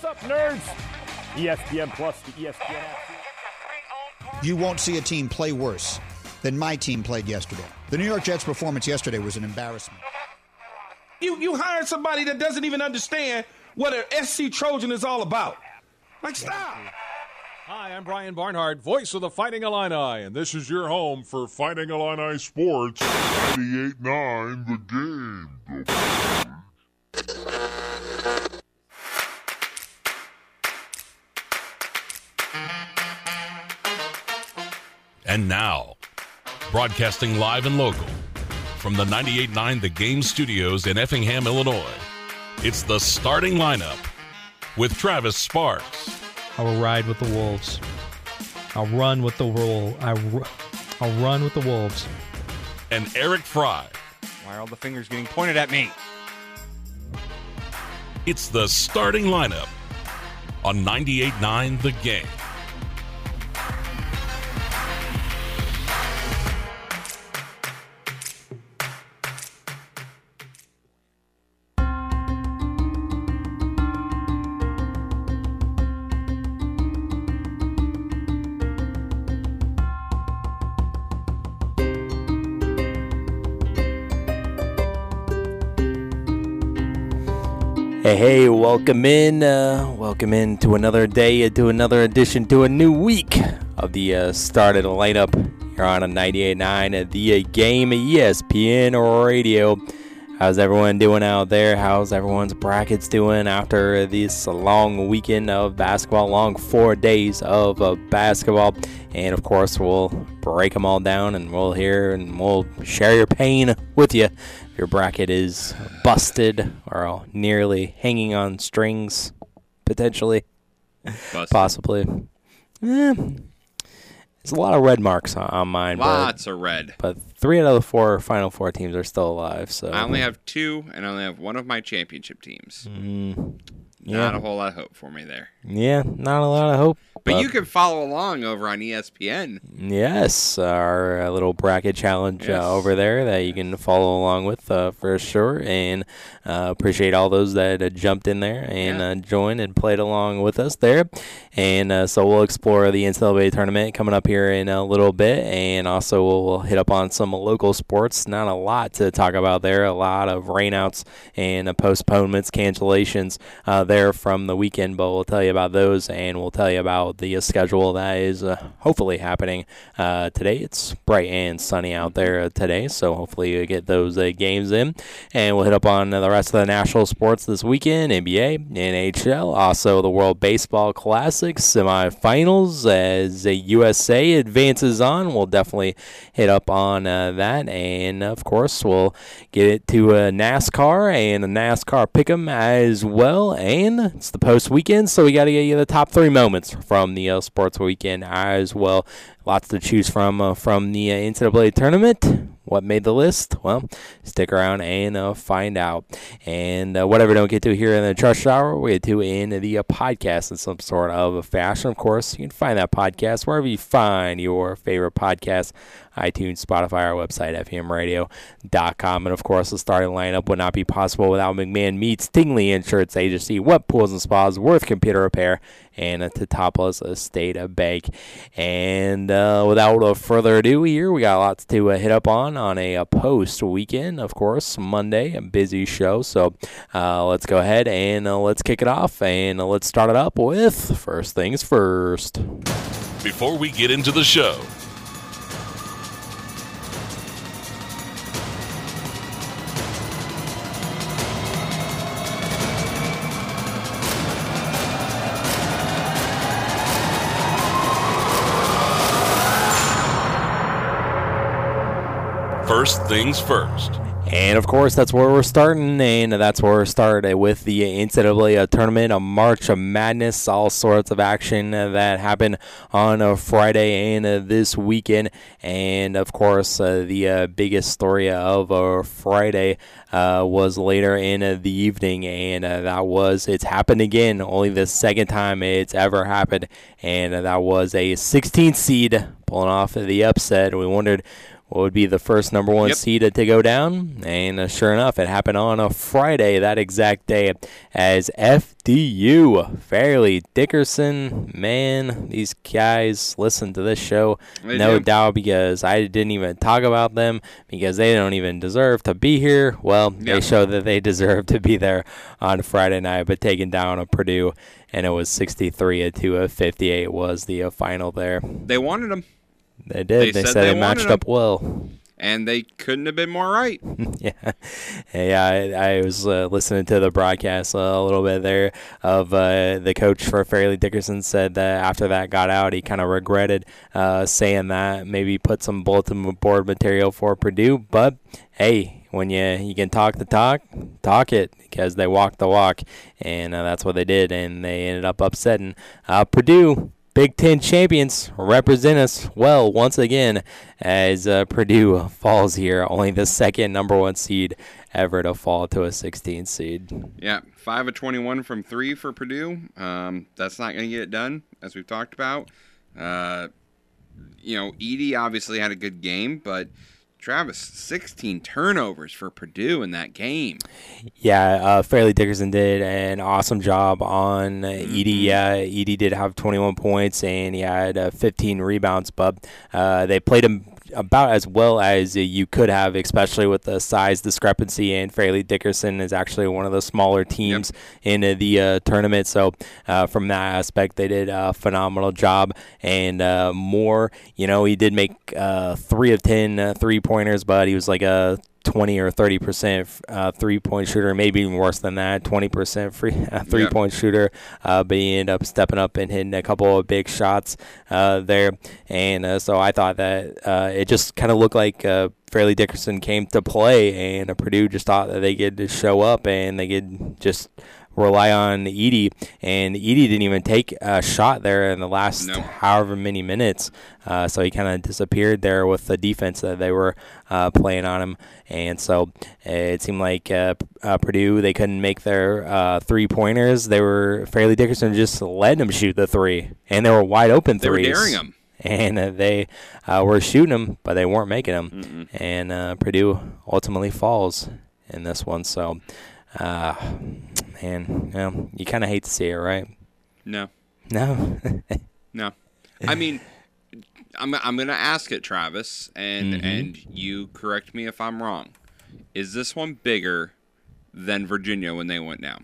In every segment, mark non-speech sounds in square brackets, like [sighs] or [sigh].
What's up, nerds? ESPN Plus, the ESPN app. You won't see a team play worse than my team played yesterday. The New York Jets' performance yesterday was an embarrassment. You you hired somebody that doesn't even understand what an SC Trojan is all about. Like, stop. Hi, I'm Brian Barnhart, voice of the Fighting Illini, and this is your home for Fighting Illini Sports 98.9 The Game. And now, broadcasting live and local from the 98.9 The Game studios in Effingham, Illinois, it's the starting lineup with Travis Sparks, I will ride with the wolves. I'll run with the roll. I ru- I'll run with the wolves. and Eric Fry. Why are all the fingers getting pointed at me? It's the starting lineup on 98.9 The Game. Hey, hey, welcome in. Uh, welcome in to another day, uh, to another edition, to a new week of the uh, started lineup here on a 98.9 at the uh, game ESPN radio. How's everyone doing out there? How's everyone's brackets doing after this long weekend of basketball, long four days of uh, basketball? And of course, we'll break them all down and we'll hear and we'll share your pain with you. Your bracket is busted or nearly hanging on strings, potentially, Busted. possibly. Eh, there's a lot of red marks on, on mine, but, Lots of red. but three out of the four final four teams are still alive. So I only have two, and I only have one of my championship teams. Mm, Not a whole lot of hope for me there. Yeah, not a lot of hope. But you can follow along over on ESPN. Yes, our uh, little bracket challenge Yes. uh, over there that you can follow along with uh, for sure. And uh, appreciate all those that uh, jumped in there and Yeah. uh, joined and played along with us there. And uh, so we'll explore the NCAA tournament coming up here in a little bit. And also we'll, hit up on some local sports. Not a lot to talk about there. A lot of rainouts and uh, postponements, cancellations uh, there from the weekend. But we'll tell you about those and we'll tell you about the schedule that is uh, hopefully happening uh, today. It's bright and sunny out there today, so hopefully you get those uh, games in. And we'll hit up on the rest of the national sports this weekend NBA, NHL, also the World Baseball Classic semifinals as the USA advances on. We'll definitely hit up on uh, that. And of course, we'll get it to uh, NASCAR and a NASCAR pick'em as well. And it's the post weekend, so we got to get you the top three moments from the uh, sports weekend as well. Lots to choose from uh, from the uh, NCAA tournament. What made the list? Well, stick around and uh, find out. And uh, whatever don't get to here in the Trust Hour, we get to in the uh, podcast in some sort of a fashion. Of course, you can find that podcast wherever you find your favorite podcast iTunes, Spotify, our website, fmradio.com. And of course, the starting lineup would not be possible without McMahon Meets Tingley Insurance Agency, Wet Pools and Spas, Worth Computer Repair, and uh, Teutopolis Estate Bank. And uh, without further ado, here we got lots to uh, hit up on on a, uh post weekend, of course, Monday, a busy show. So uh, let's go ahead and let's kick it off and let's start it up with first things first. Before we get into the show, first things first. And of course, that's where we're starting, and that's where we're starting with the NCAA tournament, a March of Madness, all sorts of action that happened on a Friday and this weekend. And of course, uh, the uh, biggest story of Friday uh, was later in the evening, and uh, that was it's happened again, only the second time it's ever happened, and that was a 16th seed pulling off the upset. We wondered what would be the first number one Yep. seed to go down. And uh, sure enough, it happened on a Friday, that exact day, as FDU, Fairleigh Dickerson. Man, these guys listen to this show, They no do. doubt, because I didn't even talk about them because they don't even deserve to be here. Well, Yeah. they show that they deserve to be there on Friday night, but taking down a Purdue, and it was 63 to a 58 was the uh, final there. They wanted him, They did. They They, said said they it matched up well. and they couldn't have been more right. [laughs] yeah, yeah. I, I was uh, listening to the broadcast uh, a little bit there of uh, the coach for Fairleigh Dickerson said that after that got out, he kind of regretted uh, saying that. Maybe put some bulletin board material for Purdue, but hey, when you you can talk the talk, talk it because they walk the walk, and uh, that's what they did, and they ended up upsetting uh, Purdue. Big Ten champions represent us well once again as uh, Purdue falls here, only the second number one seed ever to fall to a 16 seed. Yeah, five of twenty-one from three for Purdue. Um, that's not going to get it done, as we've talked about. Uh, you know, Edey obviously had a good game, but Travis, sixteen turnovers for Purdue in that game. Yeah, uh, Fairleigh Dickerson did an awesome job on uh, Edey. Yeah, Edey did have 21 points and he had uh, 15 rebounds, but uh, they played him about as well as you could have, especially with the size discrepancy. And Fairleigh Dickerson is actually one of the smaller teams in uh, the uh, tournament. So, uh, from that aspect, they did a phenomenal job. And uh, more, you know, he did make uh, three of 10 uh, three pointers, but he was like a 20 or 30 percent uh, three point shooter, maybe even worse than that, 20 percent free [laughs] uh, three Yeah. point shooter. Uh, but he ended up stepping up and hitting a couple of big shots uh, there, and uh, so I thought that uh, it just kind of looked like. Uh, Fairleigh Dickerson came to play, and uh, Purdue just thought that they could show up and they could just rely on Edey. And Edey didn't even take a shot there in the last No. however many minutes. Uh, so he kind of disappeared there with the defense that they were uh, playing on him. And so it seemed like uh, uh, Purdue, they couldn't make their uh, three pointers. They were, Fairleigh Dickerson just letting them shoot the three. And they were wide open threes. They were daring 'em. [laughs] And uh, they uh, were shooting them, but they weren't making them. And uh, Purdue ultimately falls in this one. So, uh, man, you, know, you kind of hate to see it, right? No, No. [laughs] no. I mean, I'm I'm going to ask it, Travis, and Mm-hmm. and you correct me if I'm wrong. Is this one bigger than Virginia when they went down?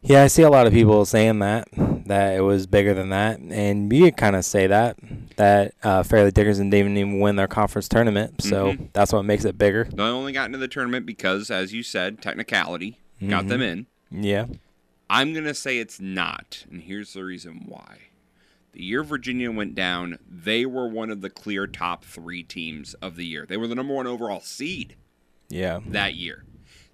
Yeah, I see a lot of people saying that that it was bigger than that, and you kind of say that that uh, Fairleigh Dickerson didn't even win their conference tournament, so Mhm. that's what makes it bigger. They only got into the tournament because, as you said, technicality got them mm-hmm. in. Yeah, I'm going to say it's not, and here's the reason why. The year Virginia went down, they were one of the clear top three teams of the year. They were the number one overall seed yeah, that year.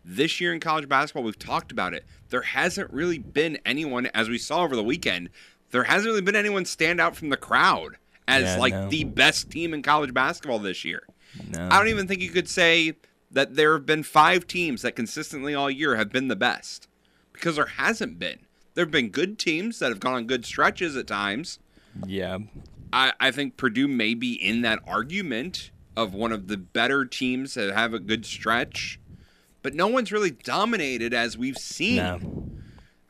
This year in college basketball, we've talked about it. There hasn't really been anyone, as we saw over the weekend, there hasn't really been anyone stand out from the crowd as Yeah, like no. the best team in college basketball this year. no, I don't even think you could say that there have been five teams that consistently all year have been the best because there hasn't been. There have been good teams that have gone on good stretches at times. yeah, I, I think Purdue may be in that argument of one of the better teams that have a good stretch, but no one's really dominated as we've seen. no,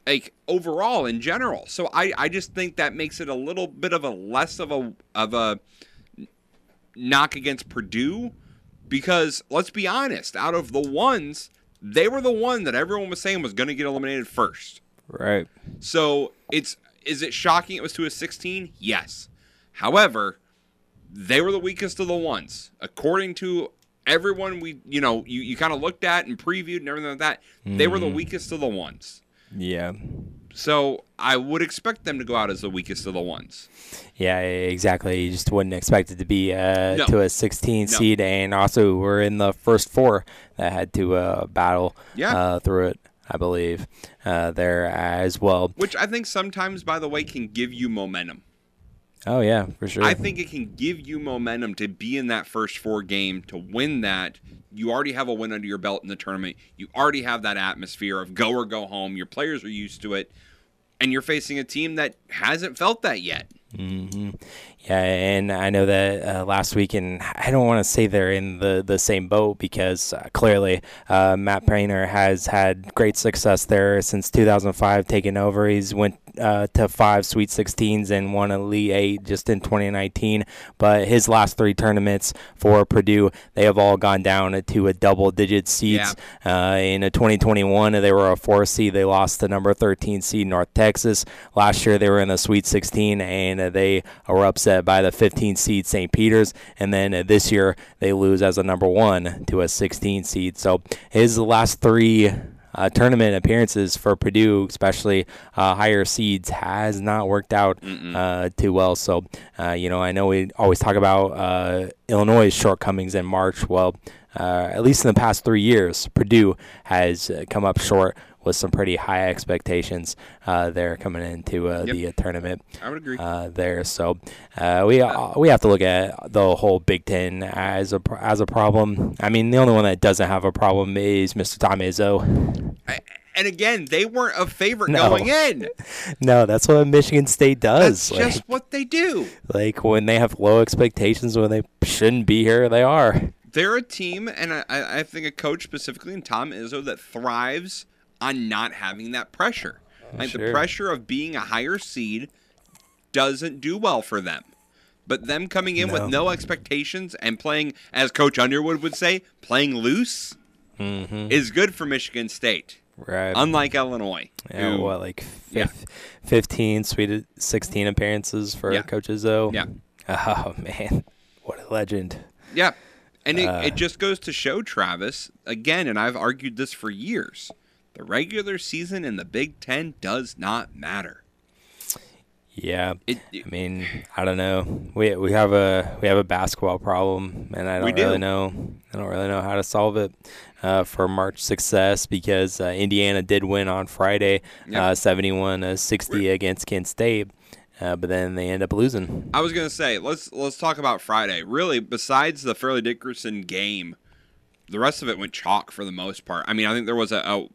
Like overall in general. So I, I just think that makes it a little bit of a less of a of a knock against Purdue because let's be honest, out of the ones, they were the one that everyone was saying was going to get eliminated first. right, So it's is it shocking it was to a 16? Yes. However, they were the weakest of the ones. According to everyone we you know, you, you kind of looked at and previewed and everything like that, they were the mm-hmm. weakest of the ones. yeah. So I would expect them to go out as the weakest of the ones. Yeah, exactly. You just wouldn't expect it to be uh, No. to a 16 No. seed, and also we're in the first four that had to uh, battle Yeah. uh, through it. I believe uh, there as well. Which I think sometimes, by the way, can give you momentum. Oh yeah, for sure. I think it can give you momentum to be in that first four game to win that. You already have a win under your belt in the tournament. You already have that atmosphere of go or go home. Your players are used to it. and you're facing a team that hasn't felt that yet. Hmm Yeah, and I know that uh, last week, and I don't want to say they're in the, the same boat because uh, clearly uh, Matt Painter has had great success there since 2005, taking over. He's went uh, to five Sweet 16s and won a Elite Eight just in 2019. But his last three tournaments for Purdue, they have all gone down to a double digit seeds. Uh, in a 2021, they were a four seed. They lost to number 13 seed North Texas. Last year, they were in the Sweet 16 and they were upset by the 15 seed St. Peter's. And then uh, this year, they lose as a number one to a 16 seed. So his last three uh, tournament appearances for Purdue, especially uh, higher seeds, has not worked out uh, too well. So, uh, you know, I know we always talk about uh, Illinois' shortcomings in March. Well, uh, at least in the past three years, Purdue has uh, come up short with some pretty high expectations uh, there coming into uh, Yep. the uh, tournament I would agree. uh, there. So uh, we uh, we have to look at the whole Big Ten as a as a problem. I mean, the only one that doesn't have a problem is Mr. Tom Izzo. I- and again, they weren't a favorite No. going in. [laughs] No, that's what Michigan State does. That's Like, just what they do. like when they have low expectations when they shouldn't be here, they are. They're a team, and I, I I think a coach specifically in Tom Izzo that thrives on not having that pressure. Like the pressure of being a higher seed doesn't do well for them. But them coming in No. with no expectations and playing, as Coach Underwood would say, playing loose Mm-hmm. is good for Michigan State. Right. Unlike Illinois, yeah, who- what like Yeah. 15 Sweet 16 appearances for Yeah. Coach Izzo. Yeah. Oh man, what a legend. Yeah. And it, Uh, it just goes to show, Travis, again, and I've argued this for years the regular season in the Big Ten does not matter. Yeah. It, I mean, I don't know. We we have a we have a basketball problem, and I don't really do. know. I don't really know how to solve it uh, for March success because uh, Indiana did win on Friday, Yep. uh, 71 uh, 60 against Kent State, uh, but then they end up losing. I was gonna say let's let's talk about Friday. Really, besides the Fairleigh Dickerson game, the rest of it went chalk for the most part. I mean, I think there was a, a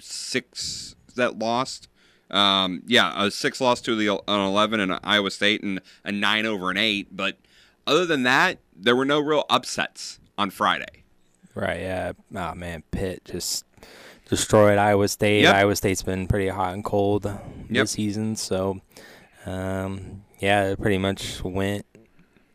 six that lost. Um, yeah, a six loss to the an eleven and Iowa State, and a nine over an eight. But other than that, there were no real upsets on Friday. Right? Yeah. Oh man, Pitt just destroyed Iowa State. Yep. Iowa State's been pretty hot and cold Yep. this season, so um, yeah, it pretty much went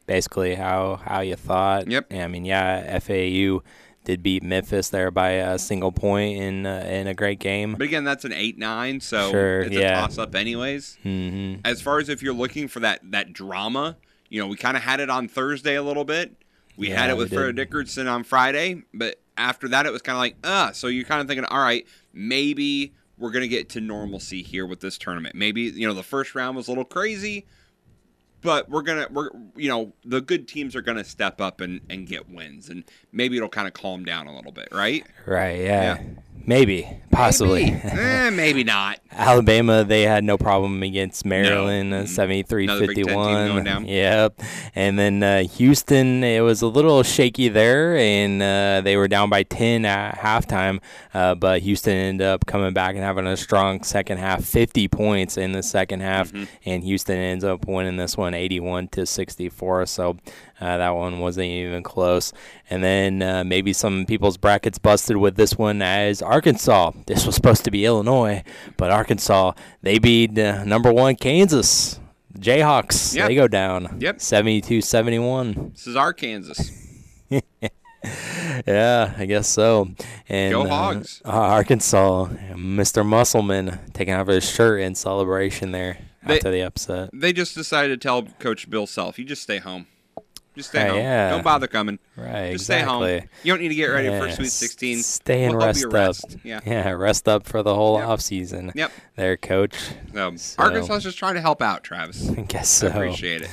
basically how how you thought. Yep. I mean, yeah, FAU did beat Memphis there by a single point in uh, in a great game. But again, that's an eight nine, so Sure, it's yeah. a toss up anyways. hmm As far as if you're looking for that that drama, you know, we kind of had it on Thursday a little bit. We had it with Fred Dickerson on Friday, but after that, it was kind of like, uh, so you're kind of thinking, all right, maybe we're gonna get to normalcy here with this tournament. Maybe you know the first round was a little crazy, but we're gonna we're you know the good teams are gonna step up and and get wins, and maybe it'll kind of calm down a little bit, right? Right. Yeah. Yeah. Maybe. Possibly. Maybe, eh, maybe not. [laughs] Alabama, they had no problem against Maryland, No. uh, 73 Another Big Ten team 51. Yep. And then uh, Houston, it was a little shaky there, and uh, they were down by 10 at halftime. Uh, but Houston ended up coming back and having a strong second half, 50 points in the second half. Mm-hmm. And Houston ends up winning this one 81 to 64. So uh, that one wasn't even close. And then uh, maybe some people's brackets busted with this one as Arkansas. This was supposed to be Illinois, but Arkansas, they beat uh, number one Kansas. Jayhawks, Yep. they go down. Yep. 72 71. This is Arkansas. [laughs] Yeah, I guess so. And Go uh, Hogs. uh, Arkansas, Mr. Musselman taking off his shirt in celebration there They- after the upset. They just decided to tell Coach Bill Self, you just stay home. Just stay Right, home. yeah. Don't bother coming. Right, Just stay home. exactly. You don't need to get ready for Sweet 16. Stay and We'll help rest up. Yeah. [laughs] yeah, rest up for the whole Yep. off season. Yep. There, coach. So, So- Arkansas is just trying to help out, Travis. [laughs] I guess so. I appreciate it.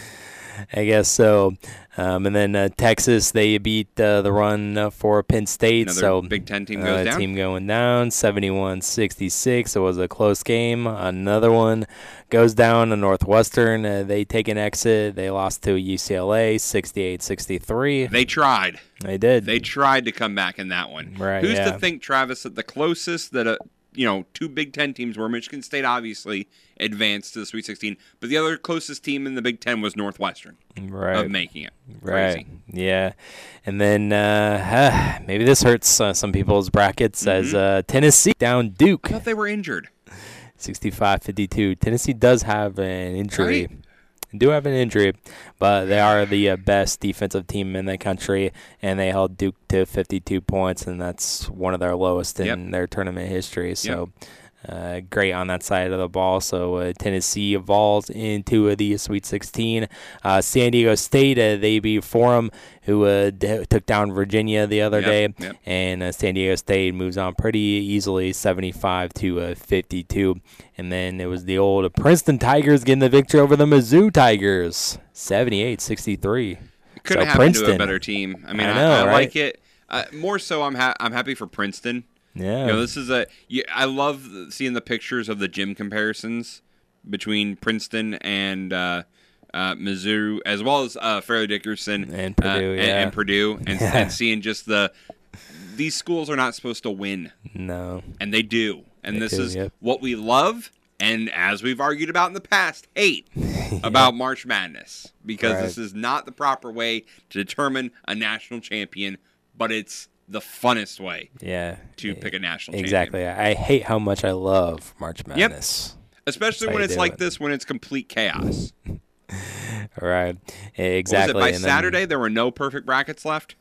I guess so. Um, and then uh, Texas, they beat uh, the run uh, for Penn State. Another so Big Ten team uh, goes down. Team going down, 71-66. It was a close game. Another one goes down to Northwestern. Uh, they take an exit. They lost to UCLA, 68-63. They tried. They did. They tried to come back in that one. Right, Who's yeah. to think, Travis, that the closest that a you know two Big Ten teams were. Michigan State obviously advanced to the Sweet 16, but the other closest team in the Big Ten was Northwestern Right. of making it. Right. Yeah. And then uh, [sighs] maybe this hurts uh, some people's brackets as Mm-hmm. uh, Tennessee down Duke I thought they were injured. 65-52. Tennessee does have an injury. Right. Do have an injury, but they are the uh, best defensive team in the country, and they held Duke to 52 points, and that's one of their lowest in Yep. their tournament history. So, uh, great on that side of the ball. So uh, Tennessee evolves into uh, the Sweet 16. Uh, San Diego State uh, they beat Furman, who uh, d- took down Virginia the other Yep, day, yep. and uh, San Diego State moves on pretty easily, 75 to uh, 52. And then it was the old Princeton Tigers getting the victory over the Mizzou Tigers, 78-63. Couldn't So happen to a better team. I mean, I I, know, I right? like it. Uh, more so, I'm ha- I'm happy for Princeton. Yeah. You know, this is a. You, I love seeing the pictures of the gym comparisons between Princeton and uh, uh, Mizzou, as well as uh, Fairleigh Dickerson And Purdue, uh, and, yeah. and Purdue, and, and seeing just the. These schools are not supposed to win, no. and they do. And They this do, is yep. what we love, and as we've argued about in the past, hate [laughs] about March Madness because Right. this is not the proper way to determine a national champion, but it's the funnest way Yeah. to pick a national champion. Exactly. I hate how much I love March Madness. Yep. Especially That's when it's like it. this, when it's complete chaos. [laughs] Right. Exactly. Was it by and then- Saturday there were no perfect brackets left?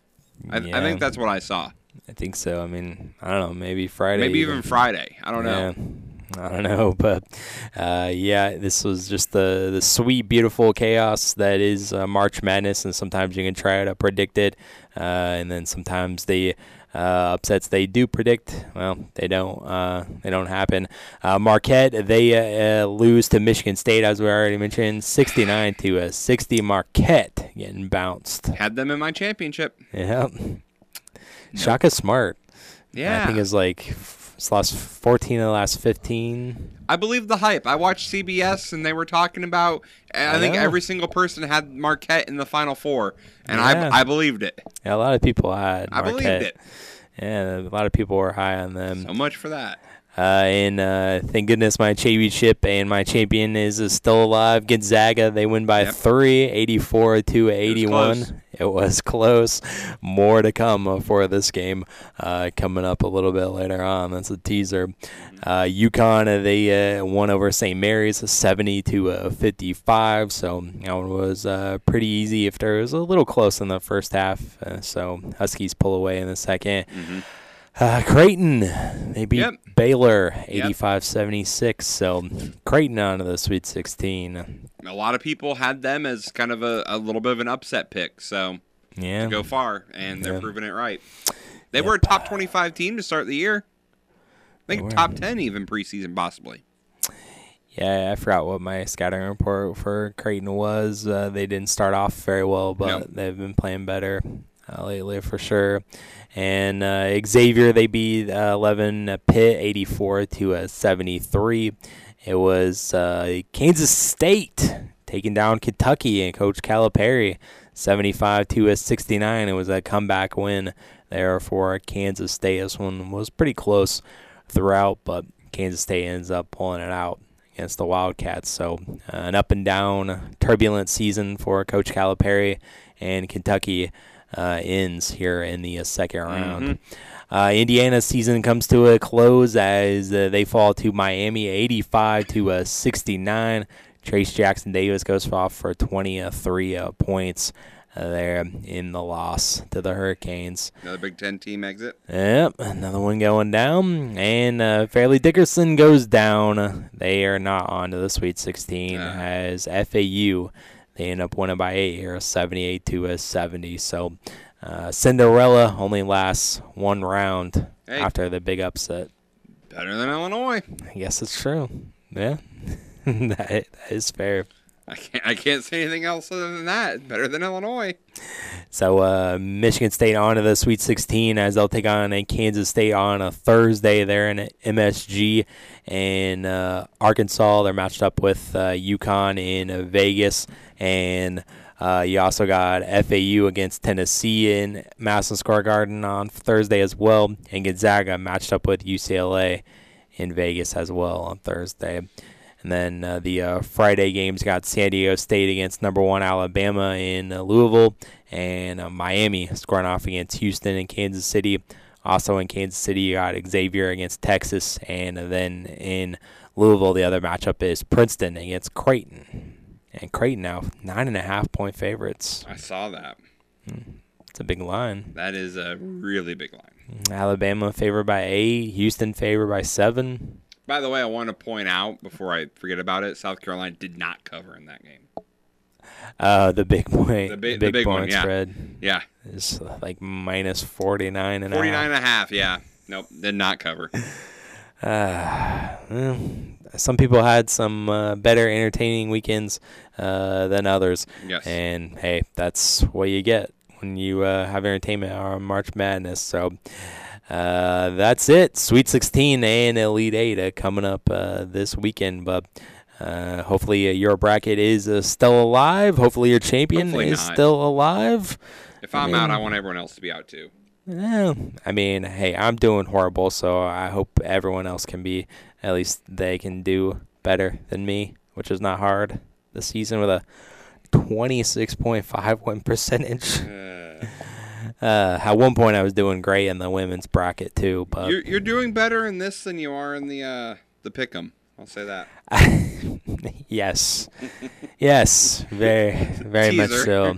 I, I think that's what I saw. I think so. I mean, I don't know. Maybe Friday. Maybe even Friday. I don't know. Yeah. [laughs] I don't know, but uh, yeah, this was just the the sweet, beautiful chaos that is uh, March Madness, and sometimes you can try to predict it, uh, and then sometimes the uh, upsets they do predict, well, they don't. Uh, they don't happen. Uh, Marquette they lose to Michigan State, as we already mentioned, sixty nine to a sixty. Marquette getting bounced. Had them in my championship. Yep. Shaka Smart. Yeah. I think it's like it's lost 14 of the last 15. I believe the hype. I watched CBS and they were talking about. I, I think know. every single person had Marquette in the Final Four, and Yeah. I I believed it. Yeah, a lot of people had. I believed it. Yeah, a lot of people were high on them. So much for that. Uh, and uh, thank goodness my championship and my champion is uh, still alive. Gonzaga, they win by Yep. three, 84 to 81. close. It was close. More to come uh, for this game uh, coming up a little bit later on. That's a teaser. Uh, UConn, uh, they uh, won over St. Mary's 70 to uh, 55. So that one was uh, pretty easy if there was a little close in the first half. Uh, so Huskies pull away in the 2nd Uh, Creighton, they beat Yep. Baylor Yep. 85-76. So Creighton on to the Sweet 16. A lot of people had them as kind of a, a little bit of an upset pick. So Yeah. go far, and they're Yeah. proving it right. They were a top 25 team to start the year. I think top 10 even preseason, possibly. Yeah, I forgot what my scouting report for Creighton was. Uh, they didn't start off very well, but No. they've been playing better uh, lately for sure. And uh, Xavier, they beat uh, 11 uh, Pitt 84 to uh, 73. It was uh, Kansas State taking down Kentucky and Coach Calipari 75 to uh, 69. It was a comeback win there for Kansas State. This one was pretty close throughout, but Kansas State ends up pulling it out against the Wildcats. So an up and down, turbulent season for Coach Calipari, and Kentucky ends here in the uh, 2nd round. Uh, Indiana's season comes to a close as uh, they fall to Miami, 85 to uh, 69. Trayce Jackson Davis goes off for 23 uh, points uh, there in the loss to the Hurricanes. Another Big Ten team exit. Yep, another one going down, and uh, Fairleigh Dickerson goes down. They are not on to the Sweet 16 Ah. as FAU. They end up winning by eight here, 78 to a 70. So uh, Cinderella only lasts one round Hey. after the big upset. Better than Illinois. I guess it's true. Yeah, [laughs] that, that is fair. [laughs] I can't. I can't say anything else other than that. Better than Illinois. So uh, Michigan State on to the Sweet 16 as they'll take on a Kansas State on a Thursday there in MSG, and uh, Arkansas they're matched up with uh, UConn in Vegas, and uh, you also got FAU against Tennessee in Madison Square Garden on Thursday as well, and Gonzaga matched up with UCLA in Vegas as well on Thursday. And then uh, the uh, Friday games got San Diego State against number one Alabama in uh, Louisville, and uh, Miami scoring off against Houston and Kansas City. Also in Kansas City, you got Xavier against Texas, and then in Louisville, the other matchup is Princeton against Creighton. And Creighton now nine and a half point favorites. I saw that. It's a big line. That is a really big line. Alabama favored by eight, Houston favored by seven. By the way, I want to point out before I forget about it, South Carolina did not cover in that game. Uh, the big point, The big- big, the big point one, yeah. spread Yeah, is like minus 49 and a half. and a half. Yeah. Nope, did not cover. Uh, [sighs] well, some people had some uh, better entertaining weekends uh, than others. Yes. And hey, that's what you get when you uh, have entertainment on March Madness. So uh, that's it. Sweet 16 and Elite 8 uh, coming up uh, this weekend. But uh, hopefully uh, your bracket is uh, still alive. Hopefully your champion Hopefully is not. still alive. If I'm out, I want everyone else to be out too. Yeah, I mean, hey, I'm doing horrible, so I hope everyone else can be. At least they can do better than me, which is not hard. The season with a 26.5 win percentage. Uh, at one point, I was doing great in the women's bracket too, but You're, you're doing better in this than you are in the uh, the pick'em. I'll say that. [laughs] yes, yes, very, very much so,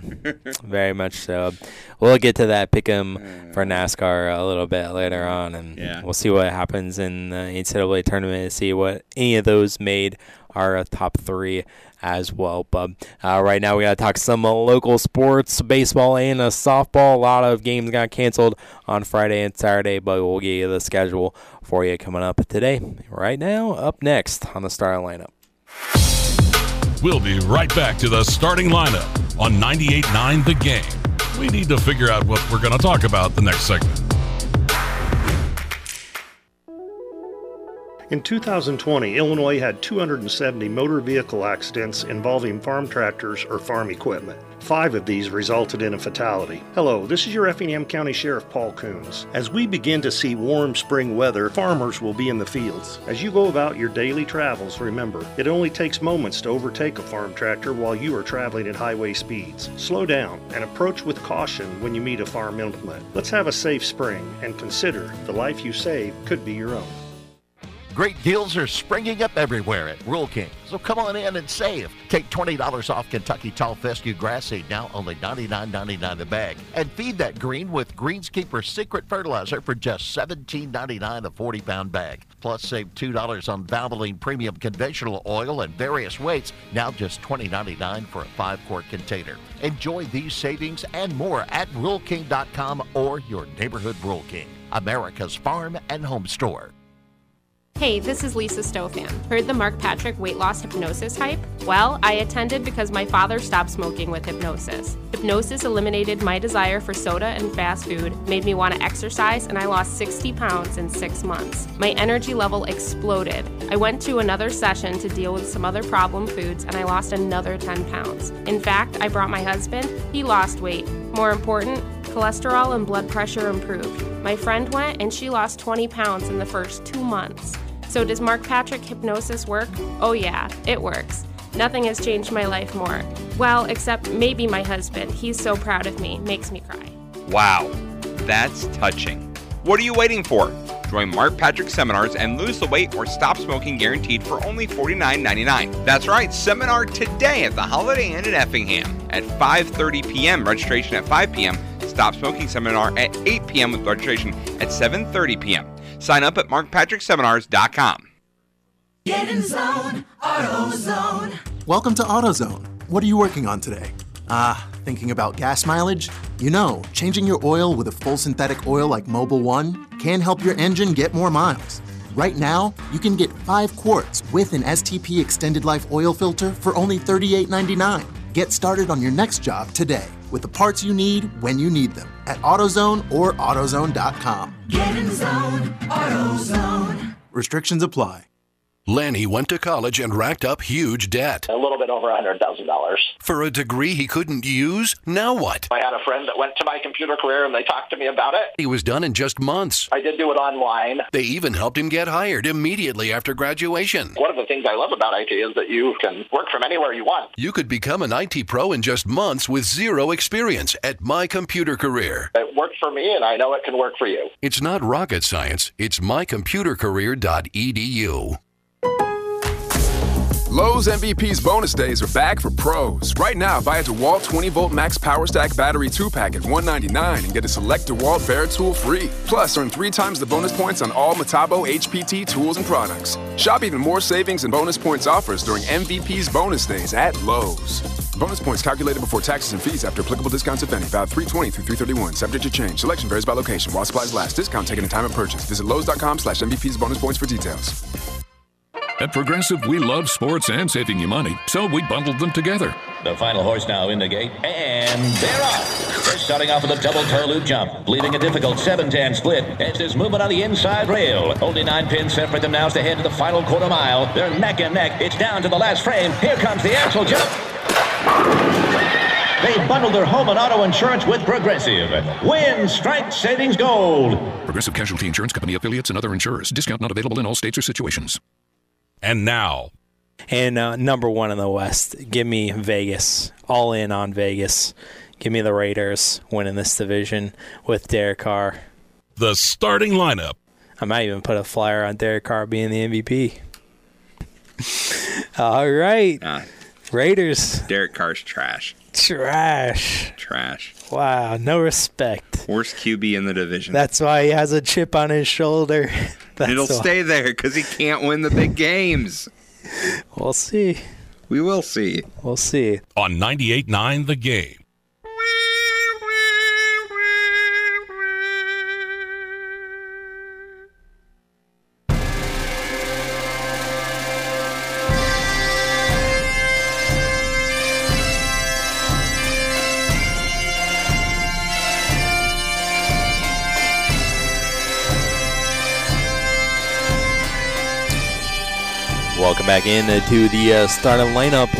very much so. We'll get to that pick'em for NASCAR a little bit later on, and Yeah. we'll see what happens in the NCAA tournament and see what any of those made our uh, top three as well. But uh, right now, we got to talk some uh, local sports, baseball and uh, softball. A lot of games got canceled on Friday and Saturday, but we'll get you the schedule for you coming up today. Right now, up next on the starting lineup. We'll be right back to the starting lineup on 98.9 The Game. We need to figure out what we're going to talk about the next segment. In 2020, Illinois had 270 motor vehicle accidents involving farm tractors or farm equipment. Five of these resulted in a fatality. Hello, this is your Effingham County Sheriff Paul Kuhns. As we begin to see warm spring weather, farmers will be in the fields. As you go about your daily travels, remember, it only takes moments to overtake a farm tractor while you are traveling at highway speeds. Slow down and approach with caution when you meet a farm implement. Let's have a safe spring and consider the life you save could be your own. Great deals are springing up everywhere at Rural King. So come on in and save. Take $20 off Kentucky Tall Fescue grass seed, now only $99.99 a bag. And feed that green with Greenskeeper Secret Fertilizer for just $17.99 a 40 pound bag. Plus, save $2 on Valvoline Premium Conventional Oil and various weights, now just $20.99 for a 5 quart container. Enjoy these savings and more at RuralKing.com or your neighborhood Rural King, America's farm and home store. Hey, this is Lisa Stofan. Heard the Mark Patrick weight loss hypnosis hype? Well, I attended because my father stopped smoking with hypnosis. Hypnosis eliminated my desire for soda and fast food, made me want to exercise, and I lost 60 pounds in six months. My energy level exploded. I went to another session to deal with some other problem foods, and I lost another 10 pounds. In fact, I brought my husband, he lost weight. More important, cholesterol and blood pressure improved. My friend went and she lost 20 pounds in the first two months. So, does Mark Patrick hypnosis work? Oh, yeah, it works. Nothing has changed my life more. Well, except maybe my husband. He's so proud of me, makes me cry. Wow, that's touching. What are you waiting for? Join Mark Patrick seminars and lose the weight or stop smoking guaranteed for only $49.99. That's right, seminar today at the Holiday Inn in Effingham at 5:30 p.m. Registration at 5 p.m. Stop smoking seminar at 8 p.m. with registration at 7:30 p.m. Sign up at markpatrickseminars.com. Get in zone, AutoZone. Welcome to AutoZone. What are you working on today? Ah, thinking about gas mileage? You know, changing your oil with a full synthetic oil like Mobil One can help your engine get more miles. Right now, you can get 5 quarts with an STP extended life oil filter for only $38.99. Get started on your next job today with the parts you need when you need them at AutoZone or AutoZone.com. Get in the zone, AutoZone. Restrictions apply. Lanny went to college and racked up huge debt. A little bit over $100,000. For a degree he couldn't use? Now what? I had a friend that went to my computer career and they talked to me about it. He was done in just months. I did do it online. They even helped him get hired immediately after graduation. One of the things I love about IT is that you can work from anywhere you want. You could become an IT pro in just months with zero experience at My Computer Career. It worked for me and I know it can work for you. It's not rocket science, it's mycomputercareer.edu. Lowe's MVP's bonus days are back for pros. Right now, buy a DeWalt 20 volt max power stack battery 2 pack at 199 and get a select DeWalt bare tool free. Plus, earn three times the bonus points on all Metabo HPT tools and products. Shop even more savings and bonus points offers during MVP's bonus days at Lowe's. Bonus points calculated before taxes and fees after applicable discounts, if any. Valid 320 through 331. Subject to change. Selection varies by location. While supplies last. Discount taken at time of purchase. Visit Lowe's.com slash MVP's bonus points for details. At Progressive, we love sports and saving you money, so we bundled them together. The final horse now in the gate, and they're off. They're starting off with a double toe loop jump, leaving a difficult 7-10 split as there's movement on the inside rail. Only nine pins separate them now as they head to the final quarter mile. They're neck and neck. It's down to the last frame. Here comes the axle jump. They bundled their home and auto insurance with Progressive. Win strike savings gold. Progressive Casualty Insurance Company affiliates and other insurers. Discount not available in all states or situations. And now, And uh, number one in the West, give me Vegas. All in on Vegas. Give me the Raiders winning this division with Derek Carr. the starting lineup. I might even put a flyer on Derek Carr being the MVP. [laughs] All right. Raiders. Derek Carr's trash. Trash. Trash. Wow, no respect. Worst QB in the division. That's why he has a chip on his shoulder. [laughs] That's It'll why. stay there because he can't win the big games. We'll see. We will see. We'll see. On 98.9 The Game. Back in to the uh, starting lineup.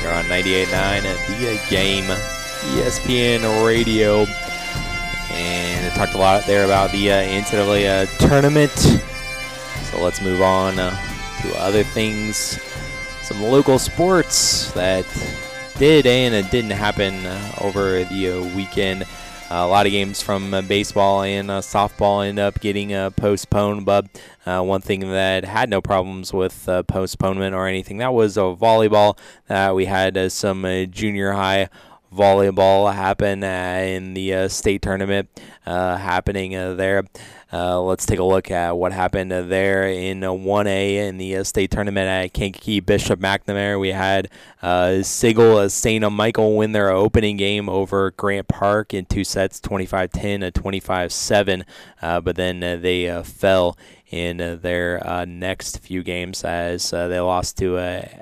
You're on 98.9 at the game, ESPN Radio. And I talked a lot there about the uh, NCAA uh, tournament. So let's move on uh, to other things. Some local sports that did and it didn't happen uh, over the weekend. A lot of games from baseball and softball end up getting postponed, but uh, one thing that had no problems with uh, postponement or anything that was uh, volleyball. Uh, we had uh, some uh, junior high volleyball happen uh, in the state tournament happening there. Let's take a look at what happened there in uh, 1A in the state tournament at Kankakee Bishop McNamara. We had uh, Sigel St. Michael win their opening game over Grant Park in two sets, 25-10 to 25-7, uh, but then they fell in uh, their uh, next few games as uh, they lost to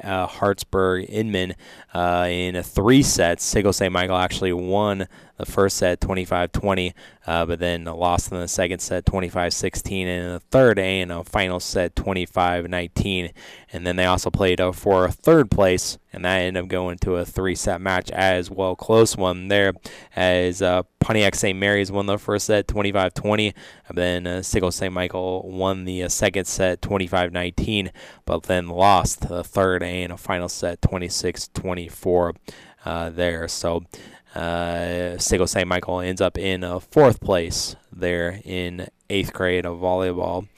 Hartsburg Emden in three sets. Sigel St. Michael actually won the first set 25-20, uh, but then lost in the second set 25-16, and in the third and a final set 25-19. And then they also played uh, for third place, and that ended up going to a three-set match as well. Close one there as uh, Pontiac St. Mary's won the first set 25-20, and then uh, St. Michael won the uh, second set 25-19, but then lost the third and a final set 26-24 uh, there. So uh, St. Michael ends up in uh, fourth place there in eighth grade of volleyball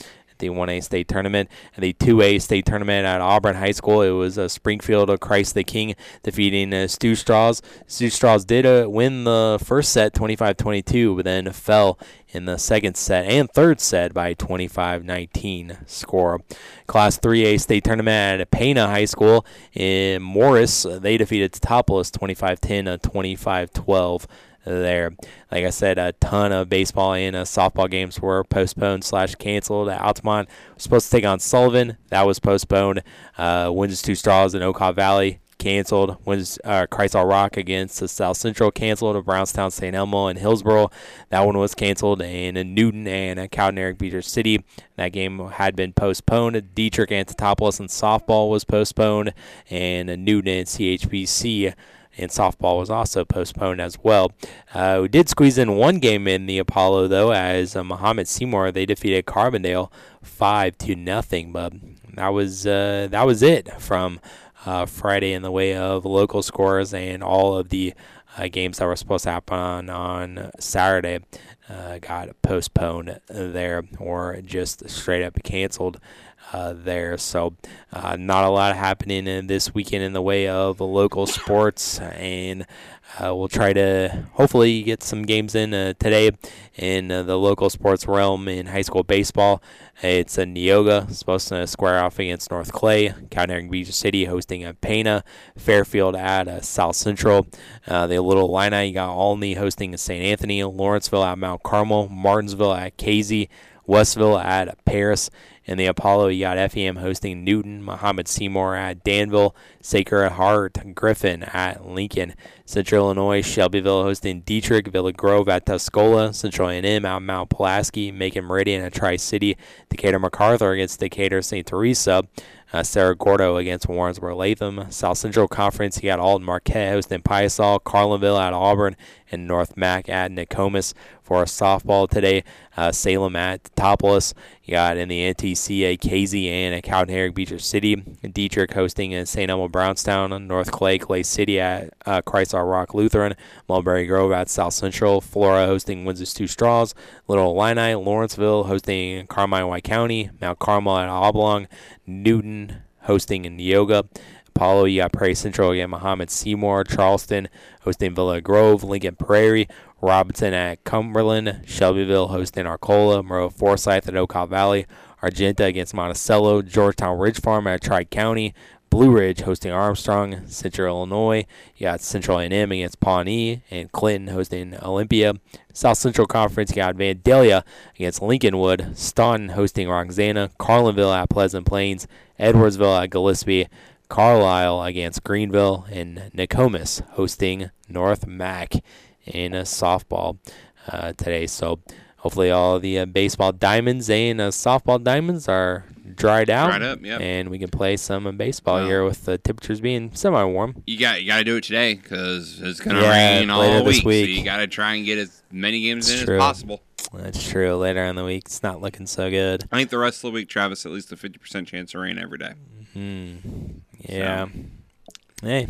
the 1A state tournament. And the 2A state tournament at Auburn High School, it was uh, Springfield of Christ the King defeating uh, Stew-Stras. Stu Straws did uh, win the first set 25-22, but then fell in the second set and third set by 25-19 score. Class 3A state tournament at Pana High School in Morris, they defeated Teutopolis 25-10 to 25-12 there. Like I said, a ton of baseball and uh, softball games were postponed slash canceled. Altamont was supposed to take on Sullivan. That was postponed. Uh, Windsor Two Straws in Okaw Valley canceled. Was uh, Chrysler Rock against the South Central canceled. Brownstown, St. Elmo, and Hillsboro. That one was canceled. And uh, Newton and uh, Cowden Herrick Beecher City. That game had been postponed. Dietrich and Teutopolis and softball was postponed. And uh, Newton and CHBC and softball was also postponed as well. Uh, we did squeeze in one game in the Apollo though, as uh, Mahomet Seymour they defeated Carbondale five to nothing. But that was uh, that was it from uh, Friday in the way of local scores and all of the uh, games that were supposed to happen on, Saturday uh, got postponed there or just straight up canceled uh, there. So, uh, not a lot happening in this weekend in the way of local sports, and uh, we'll try to hopefully get some games in uh, today in uh, the local sports realm in high school baseball. It's a Neoga supposed to square off against North Clay, Cowden Beach City hosting a Pana, Fairfield at South Central. the Little Line Illini got Olney hosting St. Anthony, Lawrenceville at Mount Carmel, Martinsville at Casey. Westville at Paris. In the Apollo, you got FEM hosting Newton, Mahomet Seymour at Danville, Sacred Heart, Griffin at Lincoln, Central Illinois, Shelbyville hosting Dieterich, Villa Grove at Tuscola, Central A&M at Mount Pulaski, Macon Meridian at Tri-City, Decatur MacArthur against Decatur St. Teresa, uh, Cerro Gordo against Warrensburg Latham. South Central Conference, you got Alton Marquette hosting Piasol, Carlinville at Auburn, and North Mac at Nokomis for a softball today. Uh, Salem at Teutopolis. You got in the NTCA, Casey and at Cowden Herrick Beecher City. Dieterich hosting in St. Elmo Brownstown. North Clay, Clay City at uh, Christ Our Rock Lutheran. Mulberry Grove at South Central. Flora hosting Windsor Stew-Stras. Little Illini, Lawrenceville hosting Carmi White County. Mount Carmel at Oblong. Newton hosting in Neoga. Apollo, you got Prairie Central, you got Mahomet Seymour, Charleston hosting Villa Grove, Lincoln Prairie, Robinson at Cumberland, Shelbyville hosting Arcola, Monroe Forsyth at Okaw Valley, Argenta against Monticello, Georgetown Ridge Farm at Tri County, Blue Ridge hosting Armstrong, Central Illinois. You got Central A&M against Pawnee, and Clinton hosting Olympia. South Central Conference, you got Vandalia against Lincolnwood, Staunton hosting Roxana, Carlinville at Pleasant Plains, Edwardsville at Gillespie, Carlisle against Greenville, and Nokomis hosting North Mac in a softball uh, today. So hopefully all the uh, baseball diamonds and uh, softball diamonds are dried out, Dried up, yep. and we can play some baseball here with the temperatures being semi-warm. You got you got to do it today because it's gonna Yeah, rain all this week, week. So you got to try and get as many games It's in true. as possible. That's true. Later in the week, it's not looking so good. I think the rest of the week, Travis, at least a fifty percent chance of rain every day. Hmm. Yeah. Hey.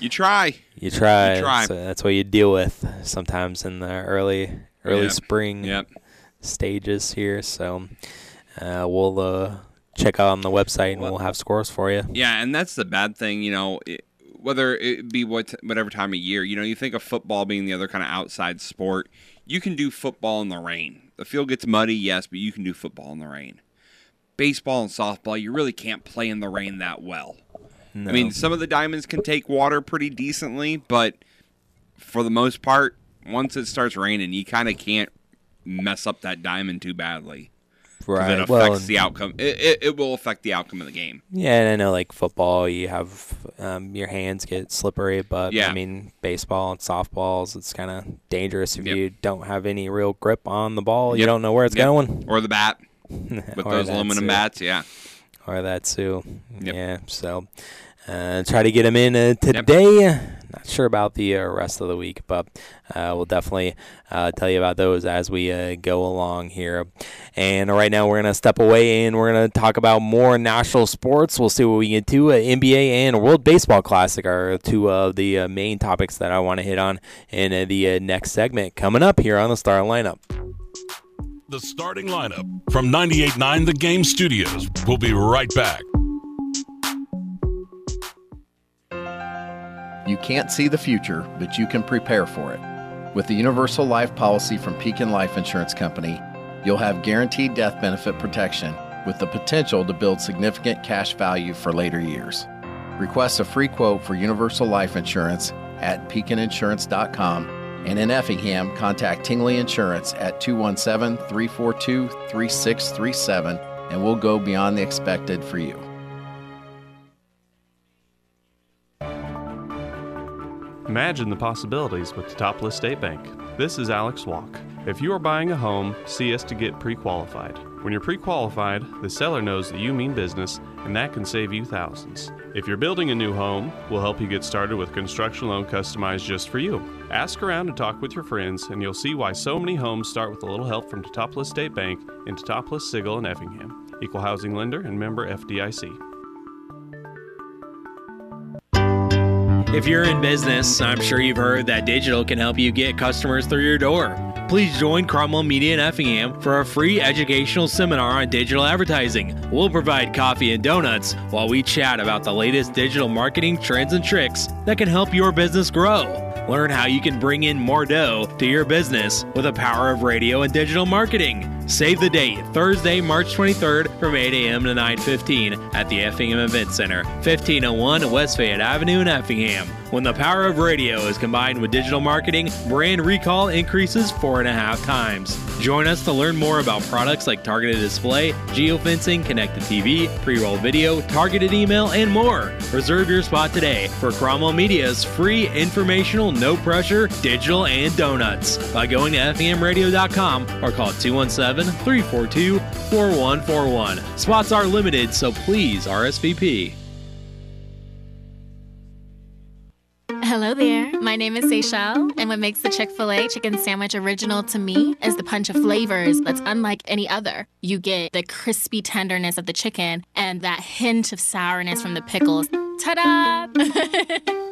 You try. You try. You try. So that's what you deal with sometimes in the early early Yep. spring Yep. stages here. So uh, we'll uh, check out on the website and we'll have scores for you. Yeah, and that's the bad thing, you know. It, whether it be what whatever time of year, you know, you think of football being the other kind of outside sport. You can do football in the rain. The field gets muddy, yes, but you can do football in the rain. Baseball and softball, you really can't play in the rain that well. No. I mean, some of the diamonds can take water pretty decently, but for the most part, once it starts raining, you kind of can't mess up that diamond too badly. Right. It affects Well, the outcome. It, it, it will affect the outcome of the game. Yeah, and I know like football, you have um, your hands get slippery, but Yeah. I mean baseball and softballs, it's kind of dangerous if you don't have any real grip on the ball. You don't know where it's Yep. going. Or the bat. [laughs] With those aluminum too. bats, yeah. Or that too. Yeah. So uh, try to get them in uh, today. Not sure about the uh, rest of the week, but uh, we'll definitely uh, tell you about those as we uh, go along here. And right now, we're going to step away and we're going to talk about more national sports. We'll see what we get to. Uh, NBA and World Baseball Classic are two of the uh, main topics that I want to hit on in uh, the uh, next segment coming up here on the Star Lineup. The starting lineup from 98.9 The Game Studios. We'll be right back. You can't see the future, but you can prepare for it. With the Universal Life policy from Pekin Life Insurance Company, you'll have guaranteed death benefit protection with the potential to build significant cash value for later years. Request a free quote for Universal Life Insurance at pekininsurance.com and in Effingham, contact Tingley Insurance at 217 342 3637 and we'll go beyond the expected for you. Imagine the possibilities with the Teutopolis State Bank. This is Alex Walk. If you are buying a home, see us to get pre qualified. When you're pre qualified, the seller knows that you mean business, and that can save you thousands. If you're building a new home, we'll help you get started with construction loan customized just for you. Ask around and talk with your friends, and you'll see why so many homes start with a little help from Teutopolis State Bank in Teutopolis, Sigel, and Effingham. Equal housing lender and member FDIC. If you're in business, I'm sure you've heard that digital can help you get customers through your door. Please join Cromwell Media in Effingham for a free educational seminar on digital advertising. We'll provide coffee and donuts while we chat about the latest digital marketing trends and tricks that can help your business grow. Learn how you can bring in more dough to your business with the power of radio and digital marketing. Save the date, Thursday, March 23rd from 8 a.m. to 9.15 at the Effingham Event Center, 1501 West Fayette Avenue in Effingham. When the power of radio is combined with digital marketing, brand recall increases four and a half times. Join us to learn more about products like targeted display, geofencing, connected TV, pre-roll video, targeted email, and more. Reserve your spot today for Cromwell Media's free informational, no pressure, digital, and donuts by going to FEMradio.com or call 217 342 4141. Spots are limited, so please RSVP. Hello there. My name is Seychelle, and what makes the Chick fil A chicken sandwich original to me is the punch of flavors that's unlike any other. You get the crispy tenderness of the chicken and that hint of sourness from the pickles. Ta da! [laughs]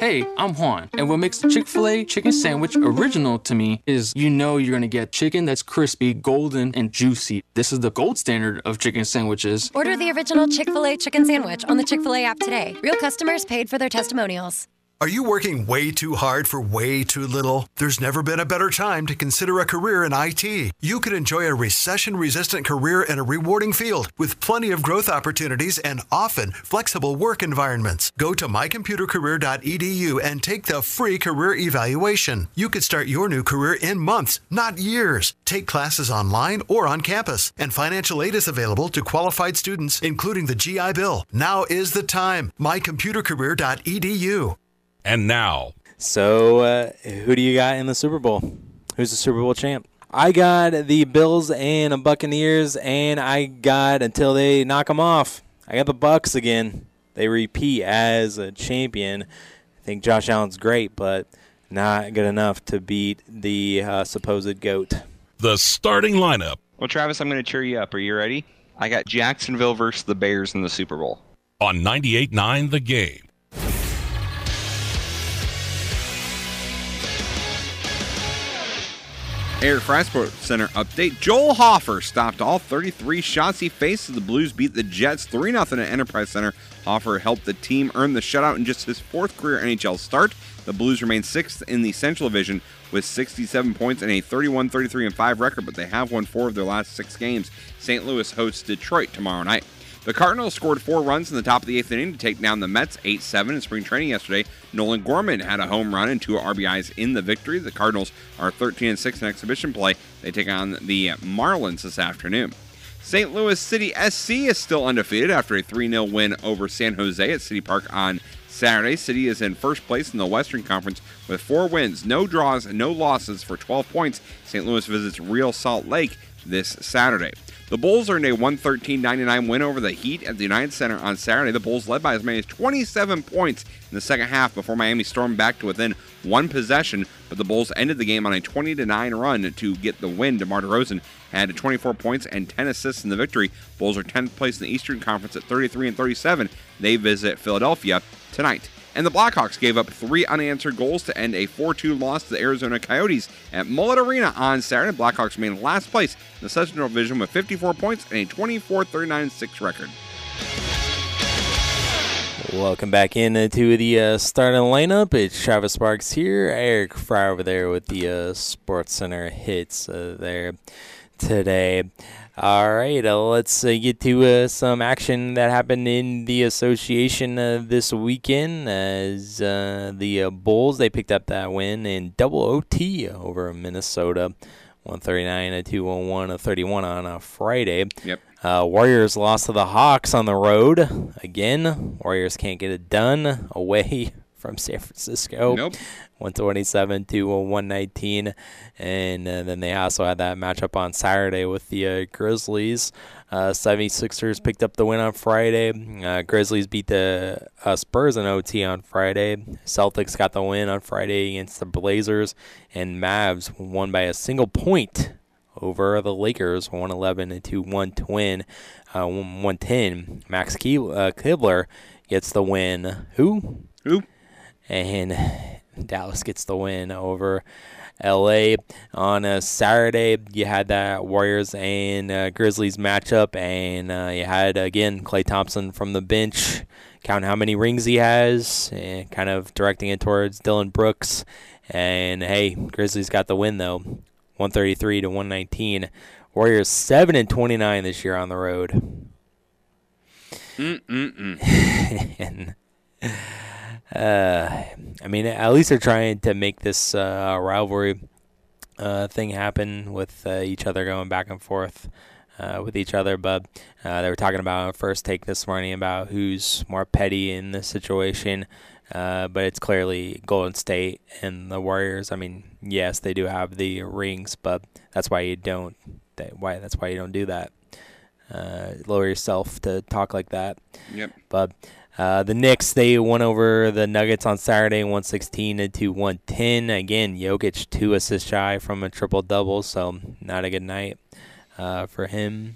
Hey, I'm Juan, and what makes the Chick fil A chicken sandwich original to me is you know you're gonna get chicken that's crispy, golden, and juicy. This is the gold standard of chicken sandwiches. Order the original Chick fil A chicken sandwich on the Chick fil A app today. Real customers paid for their testimonials. Are you working way too hard for way too little? There's never been a better time to consider a career in IT. You could enjoy a recession resistant career in a rewarding field with plenty of growth opportunities and often flexible work environments. Go to mycomputercareer.edu and take the free career evaluation. You could start your new career in months, not years. Take classes online or on campus, and financial aid is available to qualified students, including the GI Bill. Now is the time. mycomputercareer.edu. And now, So, uh, who do you got in the Super Bowl? Who's the Super Bowl champ? I got the Bills and Buccaneers, and I got until they knock them off. I got the Bucks again. They repeat as a champion. I think Josh Allen's great, but not good enough to beat the uh, supposed goat. the starting lineup. Well, Travis, I'm going to cheer you up. Are you ready? I got Jacksonville versus the Bears in the Super Bowl. On 98.9 The Game. Air Fry Center update. Joel Hofer stopped all 33 shots he faced as the Blues beat the Jets 3 0 at Enterprise Center. Hofer helped the team earn the shutout in just his fourth career NHL start. The Blues remain sixth in the Central Division with 67 points and a 31 33 5 record, but they have won four of their last six games. St. Louis hosts Detroit tomorrow night. The Cardinals scored four runs in the top of the eighth inning to take down the Mets 8 7 in spring training yesterday. Nolan Gorman had a home run and two RBIs in the victory. The Cardinals are 13 6 in exhibition play. They take on the Marlins this afternoon. St. Louis City SC is still undefeated after a 3 0 win over San Jose at City Park on Saturday. City is in first place in the Western Conference with four wins, no draws, and no losses for 12 points. St. Louis visits Real Salt Lake this Saturday. The Bulls earned a 113-99 win over the Heat at the United Center on Saturday. The Bulls led by as many as 27 points in the second half before Miami stormed back to within one possession, but the Bulls ended the game on a 20-9 run to get the win. DeMar DeRozan had 24 points and 10 assists in the victory. Bulls are 10th place in the Eastern Conference at 33 and 37. They visit Philadelphia tonight. And the Blackhawks gave up three unanswered goals to end a 4 2 loss to the Arizona Coyotes at Mullet Arena on Saturday. Blackhawks remain last place in the Central Division with 54 points and a 24 39 6 record. Welcome back into the uh, starting lineup. It's Travis Sparks here. Eric Fry over there with the uh, Sports Center hits uh, there today. All right, uh, let's uh, get to uh, some action that happened in the association uh, this weekend. As uh, the uh, Bulls, they picked up that win in double OT over Minnesota, 139 to 211 31 on a Friday. Yep. Uh, Warriors lost to the Hawks on the road again. Warriors can't get it done away from San Francisco. Nope. 127 to 119. And uh, then they also had that matchup on Saturday with the uh, Grizzlies. Uh, 76ers picked up the win on Friday. Uh, Grizzlies beat the uh, Spurs in OT on Friday. Celtics got the win on Friday against the Blazers. And Mavs won by a single point over the Lakers, 111 to 110. Uh, 110. Max uh, Kleber gets the win. Who? Who? And Dallas gets the win over LA. On a Saturday, you had that Warriors and uh, Grizzlies matchup, and uh, you had again Klay Thompson from the bench, count how many rings he has, and kind of directing it towards Dillon Brooks. And hey, Grizzlies got the win though, 133 to 119. Warriors seven and 29 this year on the road. Mm-mm-mm. [laughs] and uh, I mean, at least they're trying to make this uh, rivalry uh, thing happen with uh, each other going back and forth uh, with each other. But uh, they were talking about first take this morning about who's more petty in this situation. Uh, but it's clearly Golden State and the Warriors. I mean, yes, they do have the rings, but that's why you don't. That, why that's why you don't do that. Uh, lower yourself to talk like that. Yep. But uh, the Knicks they won over the Nuggets on Saturday, 116 to 110. Again, Jokic two assists shy from a triple double, so not a good night uh, for him.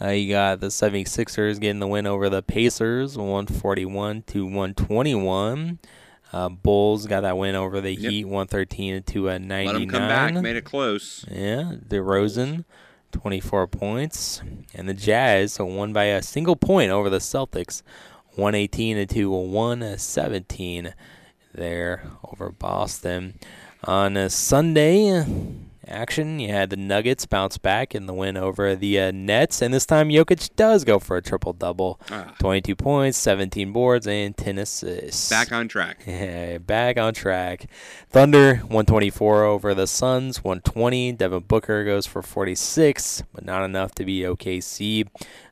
Uh, you got the 76ers getting the win over the Pacers, 141 to 121. Uh, Bulls got that win over the Yep. Heat, 113 to a 99. Let them come back. Made it close. Yeah, DeRozan, 24 points. And the Jazz so won by a single point over the Celtics, 118 and to 117 there over Boston. On a Sunday action, you had the Nuggets bounce back in the win over the uh, Nets, and this time Jokic does go for a triple double, Ah. 22 points, 17 boards, and 10 assists. Back on track. [laughs] Yeah, back on track. Thunder 124 over the Suns 120. Devin Booker goes for 46, but not enough to beat OKC.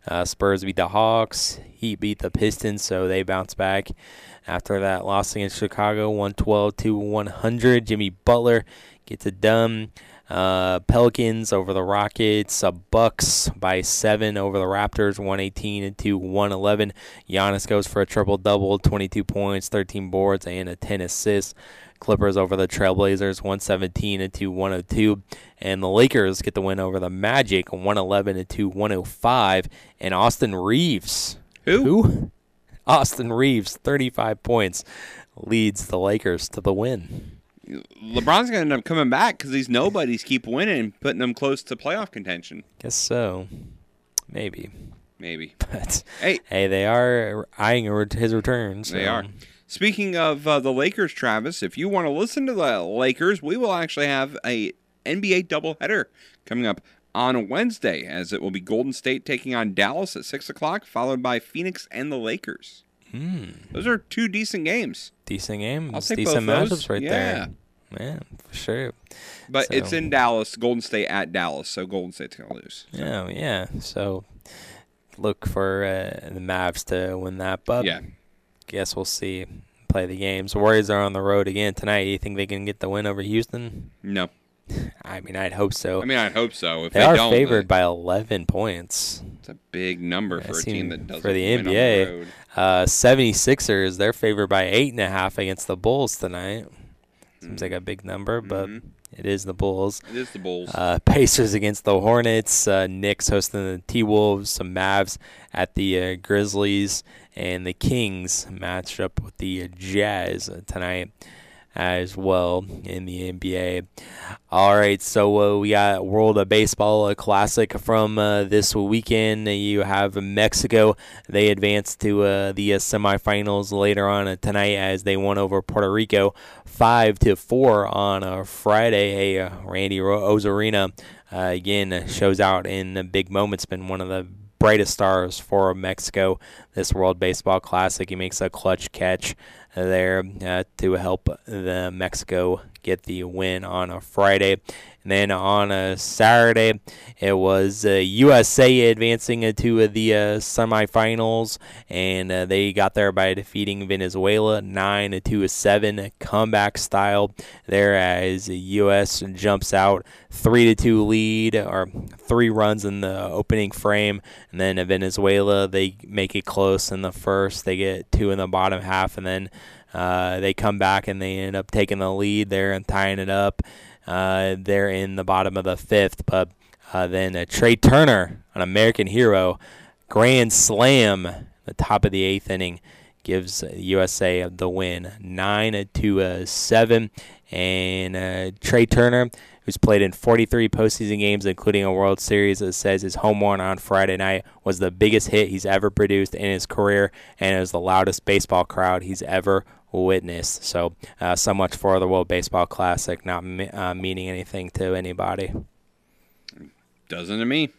Uh, Spurs beat the Hawks. Heat beat the Pistons, so they bounce back. After that loss against Chicago 112 to 100. Jimmy Butler gets it done. Uh, Pelicans over the Rockets. Uh, Bucks by seven over the Raptors, 118 to 111. Giannis goes for a triple double, 22 points, 13 boards, and a 10 assists. Clippers over the Trailblazers, 117 to 102. And the Lakers get the win over the Magic, 111 to 105. And Austin Reaves. Who? Who? Austin Reaves, 35 points, leads the Lakers to the win. LeBron's going to end up coming back because these nobodies keep winning and putting them close to playoff contention. Guess so. Maybe. Maybe. [laughs] But Hey. hey, they are eyeing his return. So. They are. Speaking of uh, the Lakers, Travis, if you want to listen to the Lakers, we will actually have a NBA doubleheader coming up on Wednesday, as it will be Golden State taking on Dallas at six o'clock, followed by Phoenix and the Lakers. Hmm. Those are two decent games. Decent games. I'll take decent both those. matchups right Yeah. there. Yeah, for sure. But So- it's in Dallas, Golden State at Dallas, so Golden State's to lose. Yeah, yeah. So look for uh, the Mavs to win that. But Yeah. guess we'll see. Play the games. Warriors are on the road again tonight. You think they can get the win over Houston? No. [laughs] I mean, I'd hope so. I mean, I'd hope so. If they, they, are don't, favored by 11 points. It's a big number for a team that doesn't for the win on the NBA. road. uh, 76ers, they're favored by eight and a half against the Bulls tonight. Seems like a big number, but it is the Bulls. Mm-hmm. It is the Bulls. Uh, [laughs] Pacers against the Hornets. Uh, Knicks hosting the T Wolves. Some Mavs at the uh, Grizzlies, and the Kings matched up with the Jazz tonight as well in the NBA. All right, so uh, we got World of Baseball uh, Classic from uh, this weekend. You have Mexico. They advance to uh, the uh, semifinals later on uh, tonight as they won over Puerto Rico five to four on uh, Friday. Hey, Randy Arozarena again shows out in the big moments. Been one of the brightest stars for Mexico this World Baseball Classic. He makes a clutch catch there uh, to help the Mexico get the win on a Friday. And then on a Saturday, it was uh, USA advancing into the uh, semifinals, and uh, they got there by defeating Venezuela nine to seven, comeback style. There as US jumps out three to two lead or three runs in the opening frame, and then Venezuela they make it close in the first. They get two in the bottom half, and then. Uh, they come back and they end up taking the lead there and tying it up. Uh, they're in the bottom of the fifth, but uh, then Trea Turner, an American hero, grand slam, the top of the eighth inning, gives USA the win, nine to uh, seven. And uh, Trea Turner, who's played in 43 postseason games, including a World Series, says his home run on Friday night was the biggest hit he's ever produced in his career, and it was the loudest baseball crowd he's ever witnessed. So, uh, so much for the World Baseball Classic not uh, meaning anything to anybody. Doesn't to me.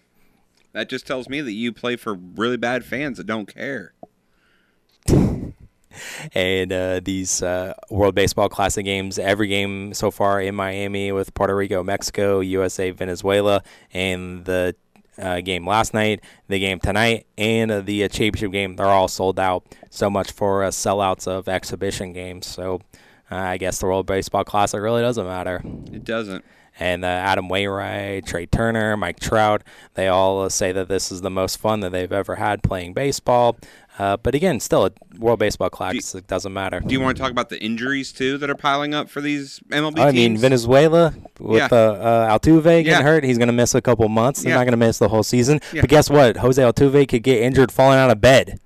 That just tells me that you play for really bad fans that don't care. [laughs] and uh, these uh, World Baseball Classic games, every game so far in Miami with Puerto Rico, Mexico, USA, Venezuela, and the uh, game last night, the game tonight, and uh, the uh, championship game. They're all sold out. So much for uh, sellouts of exhibition games. So uh, I guess the World Baseball Classic really doesn't matter. It doesn't. And uh, Adam Wainwright, Trea Turner, Mike Trout, they all say that this is the most fun that they've ever had playing baseball. Uh, but again, still, a World Baseball Classic do, doesn't matter. Do you want to talk about the injuries too that are piling up for these MLB I teams? mean, Venezuela with yeah. uh, uh, Altuve getting yeah. hurt, he's going to miss a couple months. He's yeah. not going to miss the whole season. But guess what? Jose Altuve could get injured falling out of bed.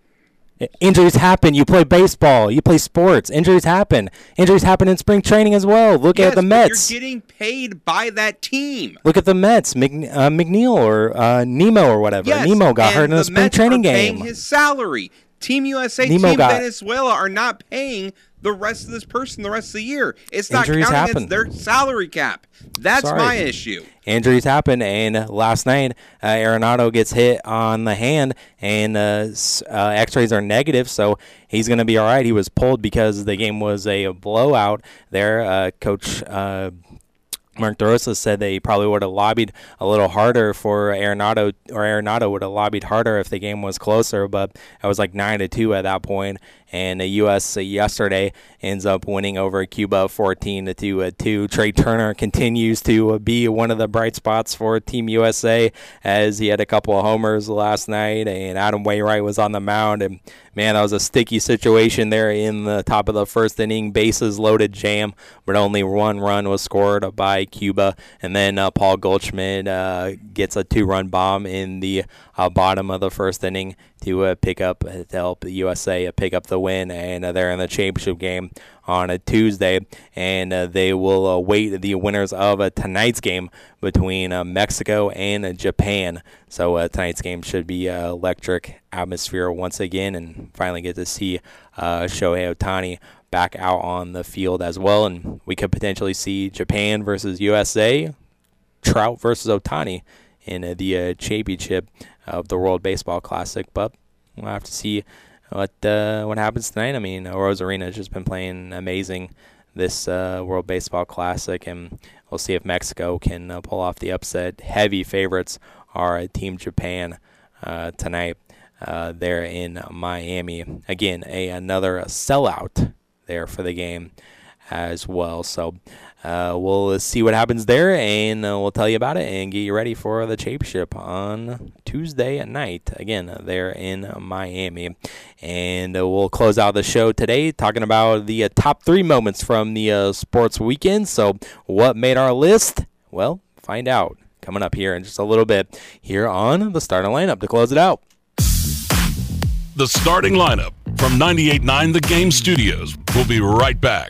Injuries happen. You play baseball. You play sports. Injuries happen. Injuries happen in spring training as well. Look yes, at the Mets. You're getting paid by that team. Look at the Mets. Mc, uh, McNeil or uh, Nimmo or whatever. Yes, Nimmo got hurt in a spring Mets training game. Paying his salary. Team USA, Nimmo Team got, Venezuela are not paying the rest of this person the rest of the year. It's not Injuries counting happen. their salary cap. That's Sorry. my issue. Injuries happen, and last night uh, Arenado gets hit on the hand, and uh, uh, X-rays are negative, so he's going to be all right. He was pulled because the game was a blowout. There, uh, Coach. Uh, Mark DeRosa said that he probably would have lobbied a little harder for Arenado, or Arenado would have lobbied harder if the game was closer. But it was like nine to two at that point, and the U.S. yesterday ends up winning over Cuba 14 to 2. Uh. Trea Turner continues to uh, be one of the bright spots for Team USA as he had a couple of homers last night, and Adam Wainwright was on the mound. And man, that was a sticky situation there in the top of the first inning, bases loaded jam, but only one run was scored by Cuba, and then uh, Paul Goldschmidt uh, gets a two-run bomb in the uh, bottom of the first inning to uh, pick up to help the USA pick up the win, and uh, they're in the championship game on a Tuesday, and uh, they will await the winners of uh, tonight's game between uh, Mexico and Japan. So tonight's game should be electric atmosphere once again, and finally get to see Shohei Ohtani back out on the field as well, and we could potentially see Japan versus USA, Trout versus Ohtani in the championship of the World Baseball Classic. But we'll have to see what uh, what happens tonight. I mean, Arozarena has just been playing amazing this uh, World Baseball Classic, and we'll see if Mexico can uh, pull off the upset. Heavy favorites are Team Japan uh, tonight. Uh, there in Miami. Again, a another sellout there for the game as well. So uh, we'll see what happens there, and uh, we'll tell you about it and get you ready for the championship on Tuesday at night. Again, there in Miami, and uh, we'll close out the show today talking about the uh, top three moments from the uh, sports weekend. So, what made our list? Well, find out coming up here in just a little bit here on the starting lineup to close it out. The starting lineup from 98.9 The Game Studios. We'll be right back.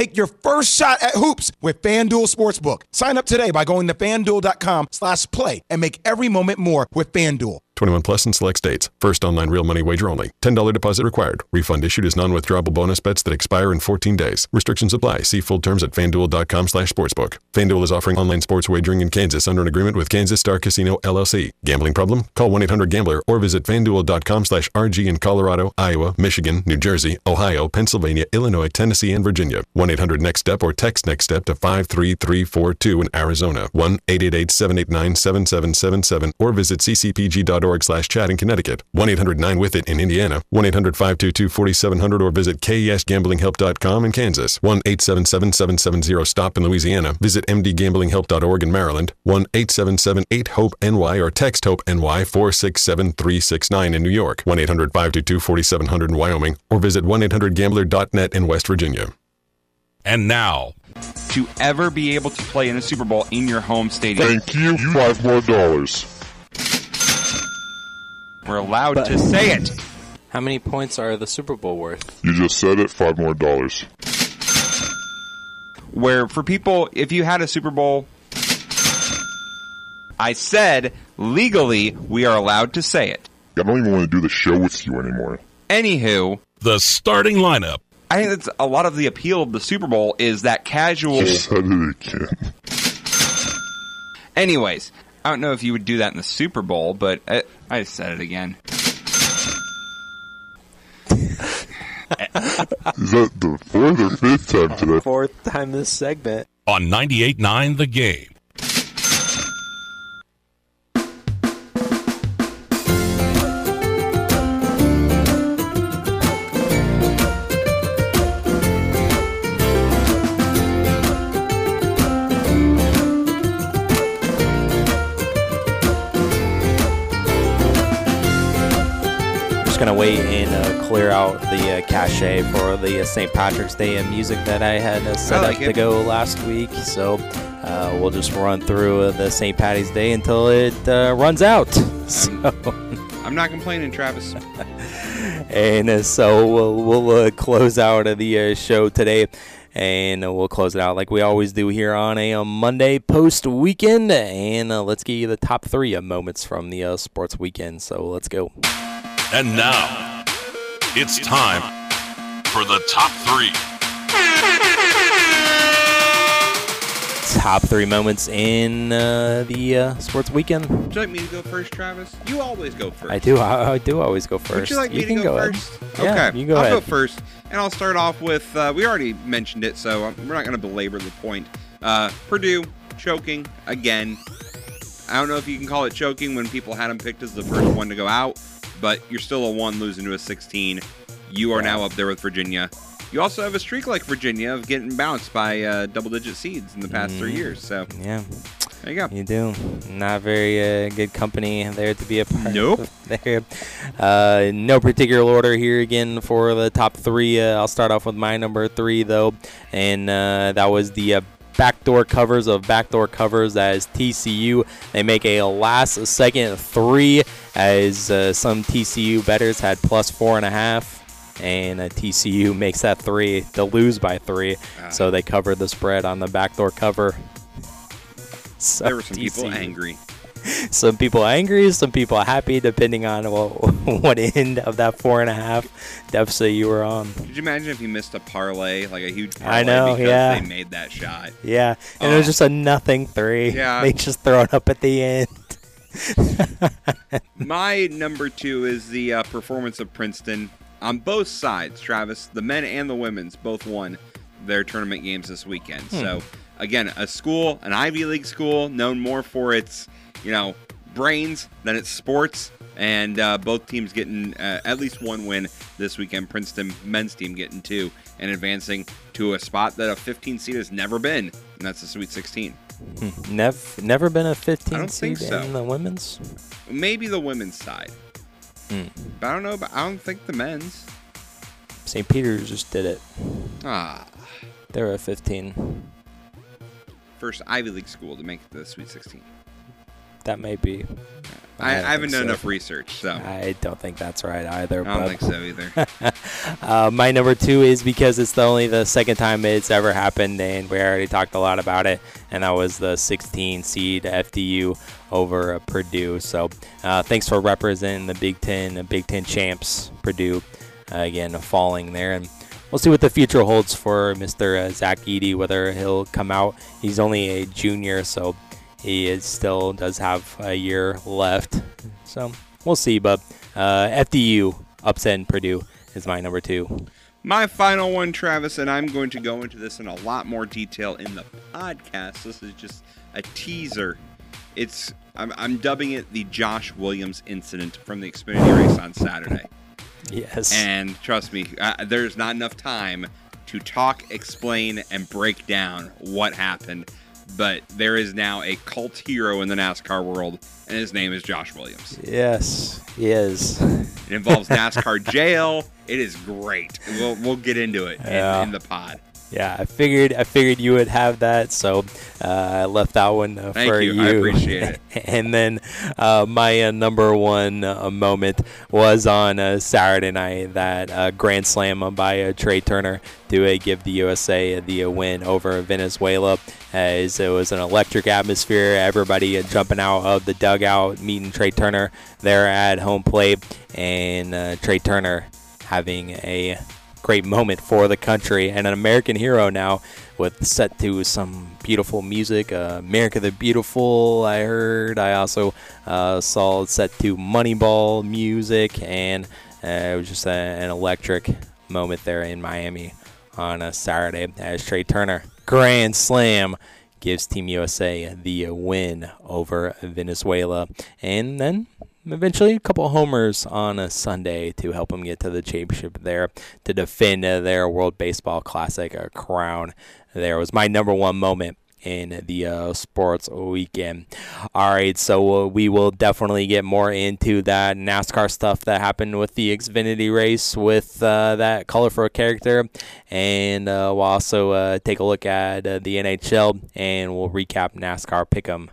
Take your first shot at hoops with FanDuel Sportsbook. Sign up today by going to fanduel.com slash play and make every moment more with FanDuel. 21 plus in select states. First online real money wager only. $10 deposit required. Refund issued as non-withdrawable bonus bets that expire in 14 days. Restrictions apply. See full terms at fanduel.com slash sportsbook. FanDuel is offering online sports wagering in Kansas under an agreement with Kansas Star Casino LLC. Gambling problem? Call 1-800-GAMBLER or visit fanduel.com slash RG in Colorado, Iowa, Michigan, New Jersey, Ohio, Pennsylvania, Illinois, Tennessee, and Virginia. 1-800-NEXT-STEP or text NEXT STEP to 53342 in Arizona. 1-888-789-7777 or visit ccpg.org slash chat in Connecticut. 1-800-9-WITH-IT in Indiana. 1-800-522-4700 or visit kesgamblinghelp.com in Kansas. 1-877-770-STOP in Louisiana. Visit mdgamblinghelp.org in Maryland. 1-877-8-HOPE-NY or text HOPE-NY 467-369 in New York. 1-800-522-4700 in Wyoming or visit 1-800-GAMBLER.net in West Virginia. And now, to ever be able to play in a Super Bowl in your home stadium. Thank you. Five more dollars. We're allowed to say it. How many points are the Super Bowl worth? You just said it. Five more dollars. Where for people, if you had a Super Bowl, I said legally we are allowed to say it. I don't even want to do the show with you anymore. Anywho, the starting lineup. I think that's a lot of the appeal of the Super Bowl is that casual. Just said it again. Anyways, I don't know if you would do that in the Super Bowl, but I, I said it again. Is that the fourth or fifth time today? Fourth time this segment. On 98.9 The Game. The uh, cache for the uh, St. Patrick's Day uh, music that I had uh, set like up it. to go last week. So uh, we'll just run through uh, the St. Patty's Day until it uh, runs out. [laughs] So, I'm not complaining, Travis. [laughs] and uh, so we'll, we'll uh, close out of the uh, show today. And uh, we'll close it out like we always do here on a uh, Monday post weekend. And uh, let's give you the top three uh, moments from the uh, sports weekend. So let's go. And now, it's time for the top three. Top three moments in uh, the uh, sports weekend. Would you like me to go first, Travis? You always go first. I do. I, I do always go first. Would you like me to can go, ahead. first? Yeah, okay, you go I'll ahead. go first, and I'll start off with. Uh, we already mentioned it, so um, we're not going to belabor the point. Uh, Purdue choking again. I don't know if you can call it choking when people had him picked as the first one to go out, but you're still a one losing to a 16. You are now up there with Virginia. You also have a streak like Virginia of getting bounced by uh, double-digit seeds in the past three Mhm. years. So Yeah. there you go. You do. Not very uh, good company there to be a part Nope. of [laughs] there. Uh, no particular order here again for the top three. Uh, I'll start off with my number three, though, and uh, that was the uh, backdoor covers of backdoor covers as TCU. They make a last second three as uh, some TCU bettors had plus four and a half. And uh, TCU [laughs] makes that three to lose by three, so they covered the spread on the backdoor cover. So There were some people angry. [laughs] some people angry, some people happy, depending on what, [laughs] what end of that four and a half deficit you were on. Could you imagine if you missed a parlay, like a huge parlay, I know, because yeah. they made that shot? Yeah, and it was Oh. just a nothing three. Yeah. [laughs] they just throw it up at the end. My number two is the uh, performance of Princeton on both sides. Travis, the men and the women's both won their tournament games this weekend. Hmm. So again, a school, an Ivy League school, known more for its you know brains then its sports. And uh, both teams getting uh, at least one win this weekend. Princeton men's team getting two and advancing to a spot that a 15 seed has never been, and that's the Sweet 16. Hmm. Never, never been a 15 I don't think seed so. in the women's. Maybe the women's side, Hmm. but I don't know. But I don't think the men's. St. Peter's just did it. Ah, They were a 15. first Ivy League school to make the Sweet 16. That may be. I, don't I haven't done so. enough research, so I don't think that's right either. I don't but- think so either. [laughs] uh, my number two is because it's the only the second time it's ever happened, and we already talked a lot about it, and that was the 16 seed FDU over uh, Purdue. So uh, thanks for representing the Big Ten, the Big Ten champs, Purdue, uh, again falling there, and we'll see what the future holds for Mr. Uh, Zach Edey, whether he'll come out. He's only a junior, so he is still does have a year left. So we'll see, but uh, FDU upsetting Purdue is my number two. My final one, Travis, and I'm going to go into this in a lot more detail in the podcast. This is just a teaser. It's I'm, I'm dubbing it the Josh Williams incident from the Xfinity race on Saturday. Yes. And trust me, uh, there's not enough time to talk, explain, and break down what happened. But there is now a cult hero in the NASCAR world, and his name is Josh Williams. Yes, he is. It involves NASCAR jail. It is great. We'll we'll get into it in, in the pod. Yeah, I figured I figured you would have that, so uh, I left that one uh, Thank for you. I appreciate it. [laughs] and then uh, my uh, number one uh, moment was on uh, Saturday night that uh, grand slam by uh, Trea Turner to uh, give the USA the uh, win over Venezuela. As it was an electric atmosphere, everybody uh, jumping out of the dugout, meeting Trea Turner there at home plate, and uh, Trey Turner having a great moment for the country and an American hero now with set to some beautiful music. Uh, America the Beautiful, I heard. I also uh, saw set to Moneyball music, and uh, it was just a, an electric moment there in Miami on a Saturday as Trea Turner, grand slam, gives Team USA the win over Venezuela. And then eventually a couple homers on a Sunday to help them get to the championship there to defend their World Baseball Classic crown. There was my number one moment in the uh, sports weekend. All right, so uh, we will definitely get more into that NASCAR stuff that happened with the Xfinity race with uh, that colorful character, and uh, we'll also uh, take a look at uh, the NHL and we'll recap NASCAR Pick'em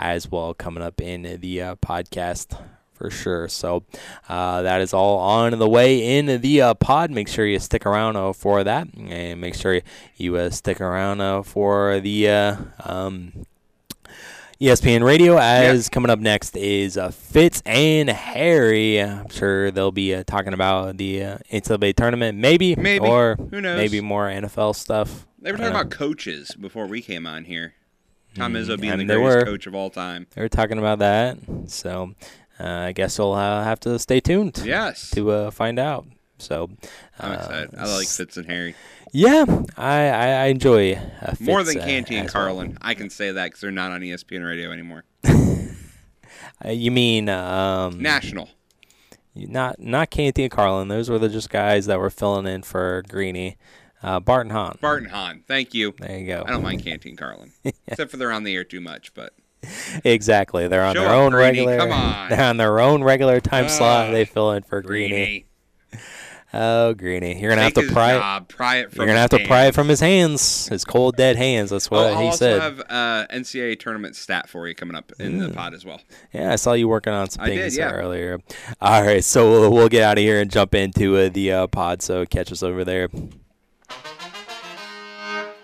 as well coming up in the uh, podcast for sure. So uh, that is all on the way in the uh, pod. Make sure you stick around uh, for that, and make sure you uh, stick around uh, for the. Uh, um, ESPN Radio. As coming up next is uh, Fitz and Harry. I'm sure they'll be uh, talking about the uh, NCAA tournament, maybe, Maybe. or Who knows? maybe more NFL stuff. They were talking about coaches before we came on here. Tom Izzo being and the greatest were. coach of all time. They were talking about that, so uh, I guess we'll uh, have to stay tuned. Yes. to uh, find out. So I'm uh, excited. I like Fitz and Harry. Yeah, I I, I enjoy uh, More Fitz, than uh, Canty and as well. Carlin. I can say that because they're not on ESPN Radio anymore. [laughs] You mean um, National. Not not Canty and Carlin. Those were the just guys that were filling in for Greeny. Uh, Barton Hahn. Barton Hahn. Thank you. There you go. I don't mind Canty and Carlin. [laughs] Except for they're on the air too much, but Exactly. They're on Show their own Greeny. regular. Come [laughs] on. They're on their own regular time Ah, slot. They fill in for Greeny. Greeny. Oh, Greeny, you're gonna Take have to pry. job, pry it you're from gonna his have to pry it hands. from his hands, his cold dead hands. That's what I'll, I'll he also said. have uh, NCAA tournament stat for you coming up in the pod as well. Yeah, I saw you working on some I did, things yeah. earlier. All right, so we'll, we'll get out of here and jump into uh, the uh, pod. So catch us over there.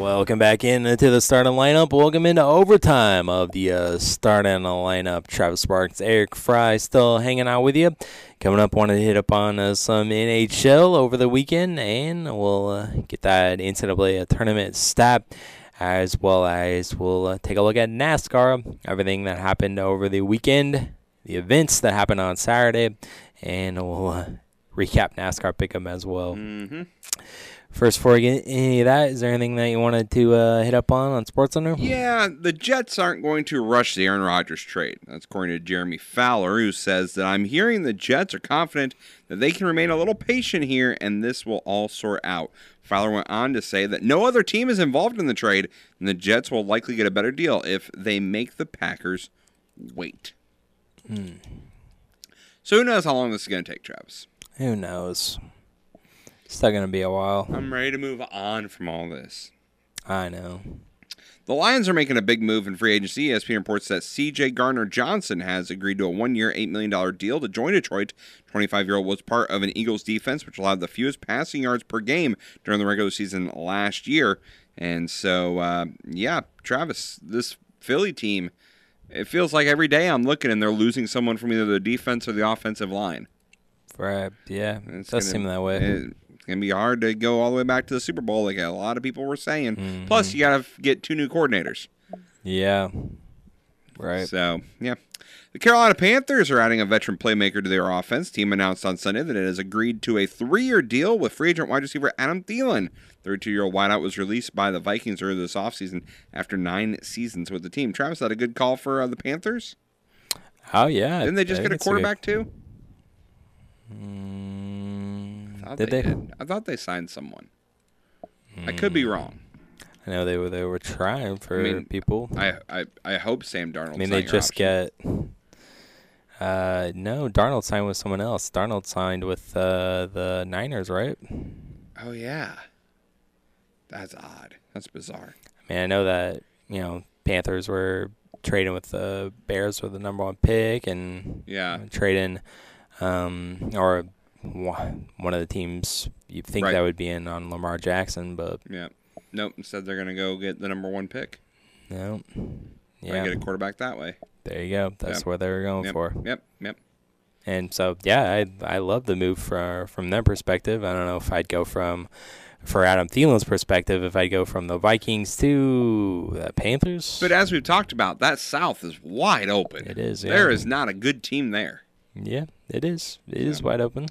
Welcome back into the starting lineup. Welcome into overtime of the uh, starting lineup. Travis Sparks, Eric Fry still hanging out with you. Coming up, wanted to hit up on uh, some NHL over the weekend, and we'll uh, get that NCAA tournament stat as well as we'll uh, take a look at NASCAR, everything that happened over the weekend, the events that happened on Saturday, and we'll uh, recap NASCAR pick'em as well. Mm-hmm. First, before we get any of that, is there anything that you wanted to uh, hit up on on Sports Center? Yeah, the Jets aren't going to rush the Aaron Rodgers trade. That's according to Jeremy Fowler, who says that I'm hearing the Jets are confident that they can remain a little patient here and this will all sort out. Fowler went on to say that no other team is involved in the trade, and the Jets will likely get a better deal if they make the Packers wait. Hmm. So who knows how long this is going to take, Travis? Who knows? Still gonna be a while. I'm ready to move on from all this. I know. The Lions are making a big move in free agency. ESPN reports that C.J. Gardner Johnson has agreed to a one-year, eight million dollar deal to join Detroit. 25-year-old was part of an Eagles defense which allowed the fewest passing yards per game during the regular season last year. And so, uh, yeah, Travis, this Philly team, it feels like every day I'm looking and they're losing someone from either the defense or the offensive line. Right? Yeah, it does gonna- seem that way. it- It's gonna be hard to go all the way back to the Super Bowl, like a lot of people were saying. Mm-hmm. Plus, you gotta get two new coordinators. yeah. Right. So, yeah. The Carolina Panthers are adding a veteran playmaker to their offense. Team announced on Sunday that it has agreed to a three-year deal with free agent wide receiver Adam Thielen. 32-year-old wideout was released by the Vikings earlier this offseason after nine seasons with the team. Travis, is that a good call for uh, the Panthers? Oh yeah. Didn't they just I get a think it's good- quarterback too? I thought Mm, Did they? did. I thought they signed someone. I could be wrong. I know they were they were trying for I mean, people. I, I I hope Sam Darnold. I mean, they just get. Uh, no, Darnold signed with someone else. Darnold signed with uh, the Niners, right? Oh yeah, that's odd. That's bizarre. I mean, I know that you know Panthers were trading with the Bears for the number one pick, and Yeah. trading, um, or one one of the teams you think Right. that would be in on Lamar Jackson, but Yeah. Nope. Instead, they're gonna go get the number one pick. no. Yeah. Yeah, Get a quarterback that way. there you go. That's Yep. what they were going Yep. for. Yep. Yep. And so, yeah, I I love the move for, from their perspective. I don't know if I'd go from for Adam Thielen's perspective if I'd go from the Vikings to the Panthers. But as we've talked about, that South is wide open. It is, There yeah. is not a good team there. Yeah, it is. It is wide open.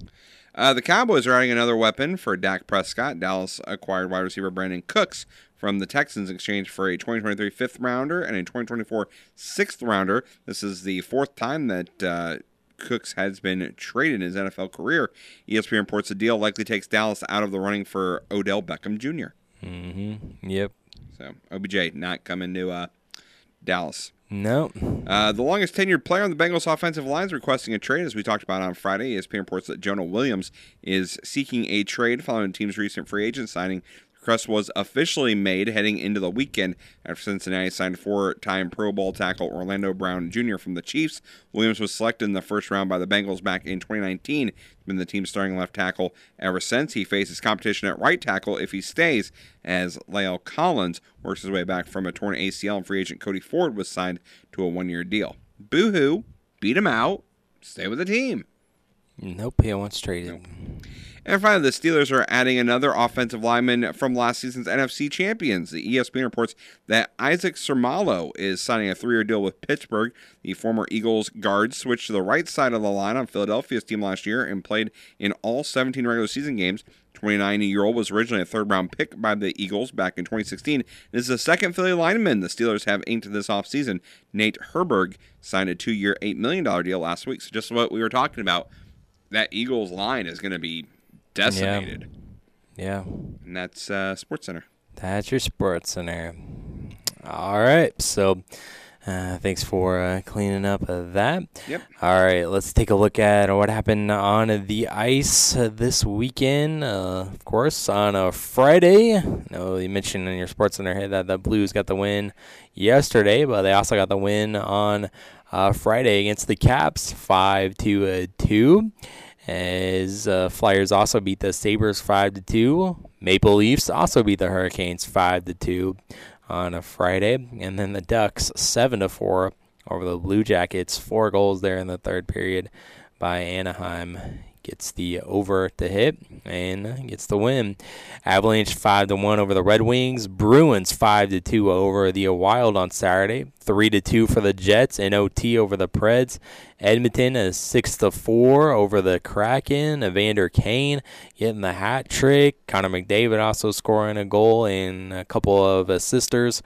Uh, the Cowboys are adding another weapon for Dak Prescott. Dallas acquired wide receiver Brandin Cooks from the Texans in exchange for a 2023 fifth rounder and a 2024 sixth rounder. This is the fourth time that uh, Cooks has been traded in his NFL career. ESPN reports the deal likely takes Dallas out of the running for Odell Beckham Jr. Mm-hmm. Yep. So OBJ not coming to uh, Dallas. No. Uh, the longest tenured player on the Bengals offensive line is requesting a trade, as we talked about on Friday. ESPN reports that Jonah Williams is seeking a trade following the team's recent free agent signing. Request was officially made heading into the weekend after Cincinnati signed four-time Pro Bowl tackle Orlando Brown Jr. from the Chiefs. Williams was selected in the first round by the Bengals back in 2019. He's been the team's starting left tackle ever since. He faces competition at right tackle if he stays, as La'el Collins works his way back from a torn ACL and free agent Cody Ford was signed to a one-year deal. Boo-hoo, beat him out, stay with the team. Nope, he wants traded. And finally, the Steelers are adding another offensive lineman from last season's NFC champions. The ESPN reports that Isaac Seumalo is signing a three-year deal with Pittsburgh. The former Eagles guard switched to the right side of the line on Philadelphia's team last year and played in all 17 regular season games. 29-year-old was originally a third-round pick by the Eagles back in 2016. This is the second Philly lineman the Steelers have inked this offseason. Nate Herbig signed a two-year, $8 million deal last week. So just what we were talking about, that Eagles line is going to be decimated. Yeah. And that's uh, Sports Center. That's your sports center. All right. So, uh, thanks for uh, cleaning up that. Yep. All right. Let's take a look at what happened on the ice uh, this weekend. Uh, of course, on a Friday. No, you mentioned in your sports center here that the Blues got the win yesterday, but they also got the win on uh, Friday against the Caps, five to uh, two. As uh, Flyers also beat the Sabres five to two. Maple Leafs also beat the Hurricanes five to two on a Friday, and then the Ducks seven to four over the Blue Jackets. Four goals there in the third period by Anaheim, gets the over the hit and gets the win. Avalanche five to one over the Red Wings. Bruins five to two over the Wild on Saturday. Three to two for the Jets and OT over the Preds. Edmonton is six to four over the Kraken. Evander Kane getting the hat trick. Connor McDavid also scoring a goal and a couple of assisters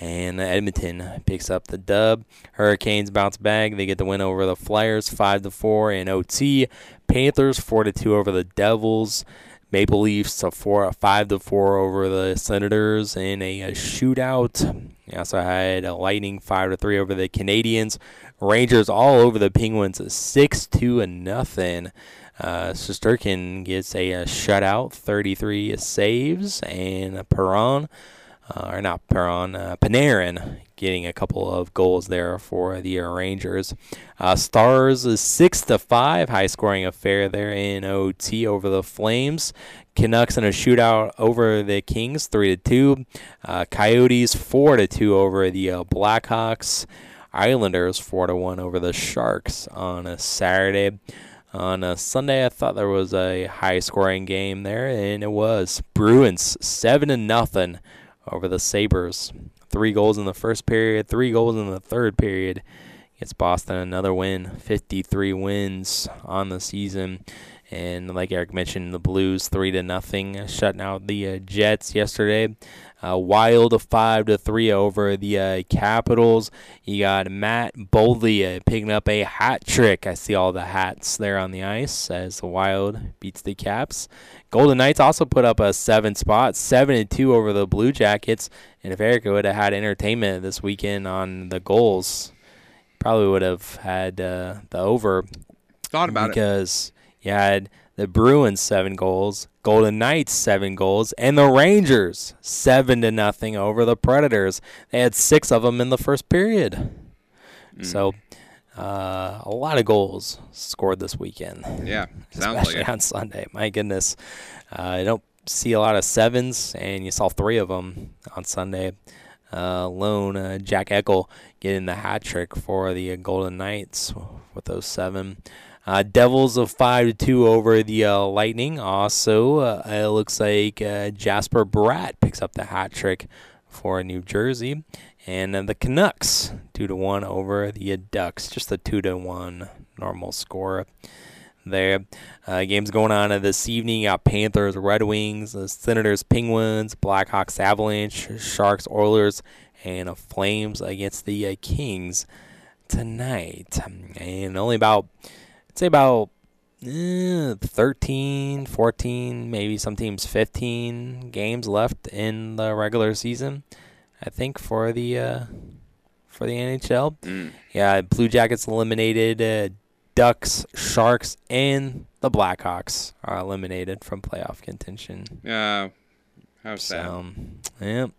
and Edmonton picks up the dub. Hurricanes bounce back; they get the win over the Flyers, five to four in OT. Panthers four to two over the Devils. Maple Leafs a four, five to four over the Senators in a, a shootout. We also had a Lightning five to three over the Canadiens. Rangers all over the Penguins, six two and nothing. Uh, Shesterkin gets a, a shutout, 33 saves, and Perron uh, or not Perron, uh, Panarin getting a couple of goals there for the Rangers. Uh, Stars is six to five, high scoring affair there in OT over the Flames. Canucks in a shootout over the Kings, three to two. Uh, Coyotes four to two over the uh, Blackhawks. Islanders four to one over the Sharks on a Saturday. On a Sunday, I thought there was a high scoring game there, and it was Bruins seven to nothing over the Sabres. Three goals in the first period, three goals in the third period. Gets Boston another win, 53 wins on the season. And like Eric mentioned, the Blues three to nothing, shutting out the uh, Jets yesterday. Uh, Wild five to three over the uh, Capitals. You got Matt Boldy uh, picking up a hat trick. I see all the hats there on the ice as the Wild beats the Caps. Golden Knights also put up a seven spot, seven and two over the Blue Jackets. And if Eric would have had entertainment this weekend on the goals, probably would have had uh, the over. Thought about because it because you had the Bruins seven goals, Golden Knights seven goals, and the Rangers seven to nothing over the Predators. They had six of them in the first period. Mm. So uh, a lot of goals scored this weekend. Yeah, [laughs] especially like on Sunday. My goodness, uh, I don't see a lot of sevens, and you saw three of them on Sunday. Uh, lone uh, Jack Eichel getting the hat trick for the Golden Knights with those seven. Uh, Devils of five to two over the uh, Lightning. Also, uh, it looks like uh, Jesper Bratt picks up the hat trick for New Jersey, and uh, the Canucks two to one over the Ducks. Just a two to one normal score there. Uh, games going on this evening. You got Panthers, Red Wings, Senators, Penguins, Blackhawks, Avalanche, Sharks, Oilers, and Flames against the Kings tonight. And only about say about eh, 13, 14, maybe some teams 15 games left in the regular season. I think for the uh, for the NHL. Mm. Yeah, Blue Jackets eliminated. Uh, Ducks, Sharks, and the Blackhawks are eliminated from playoff contention. Yeah, how's so, that?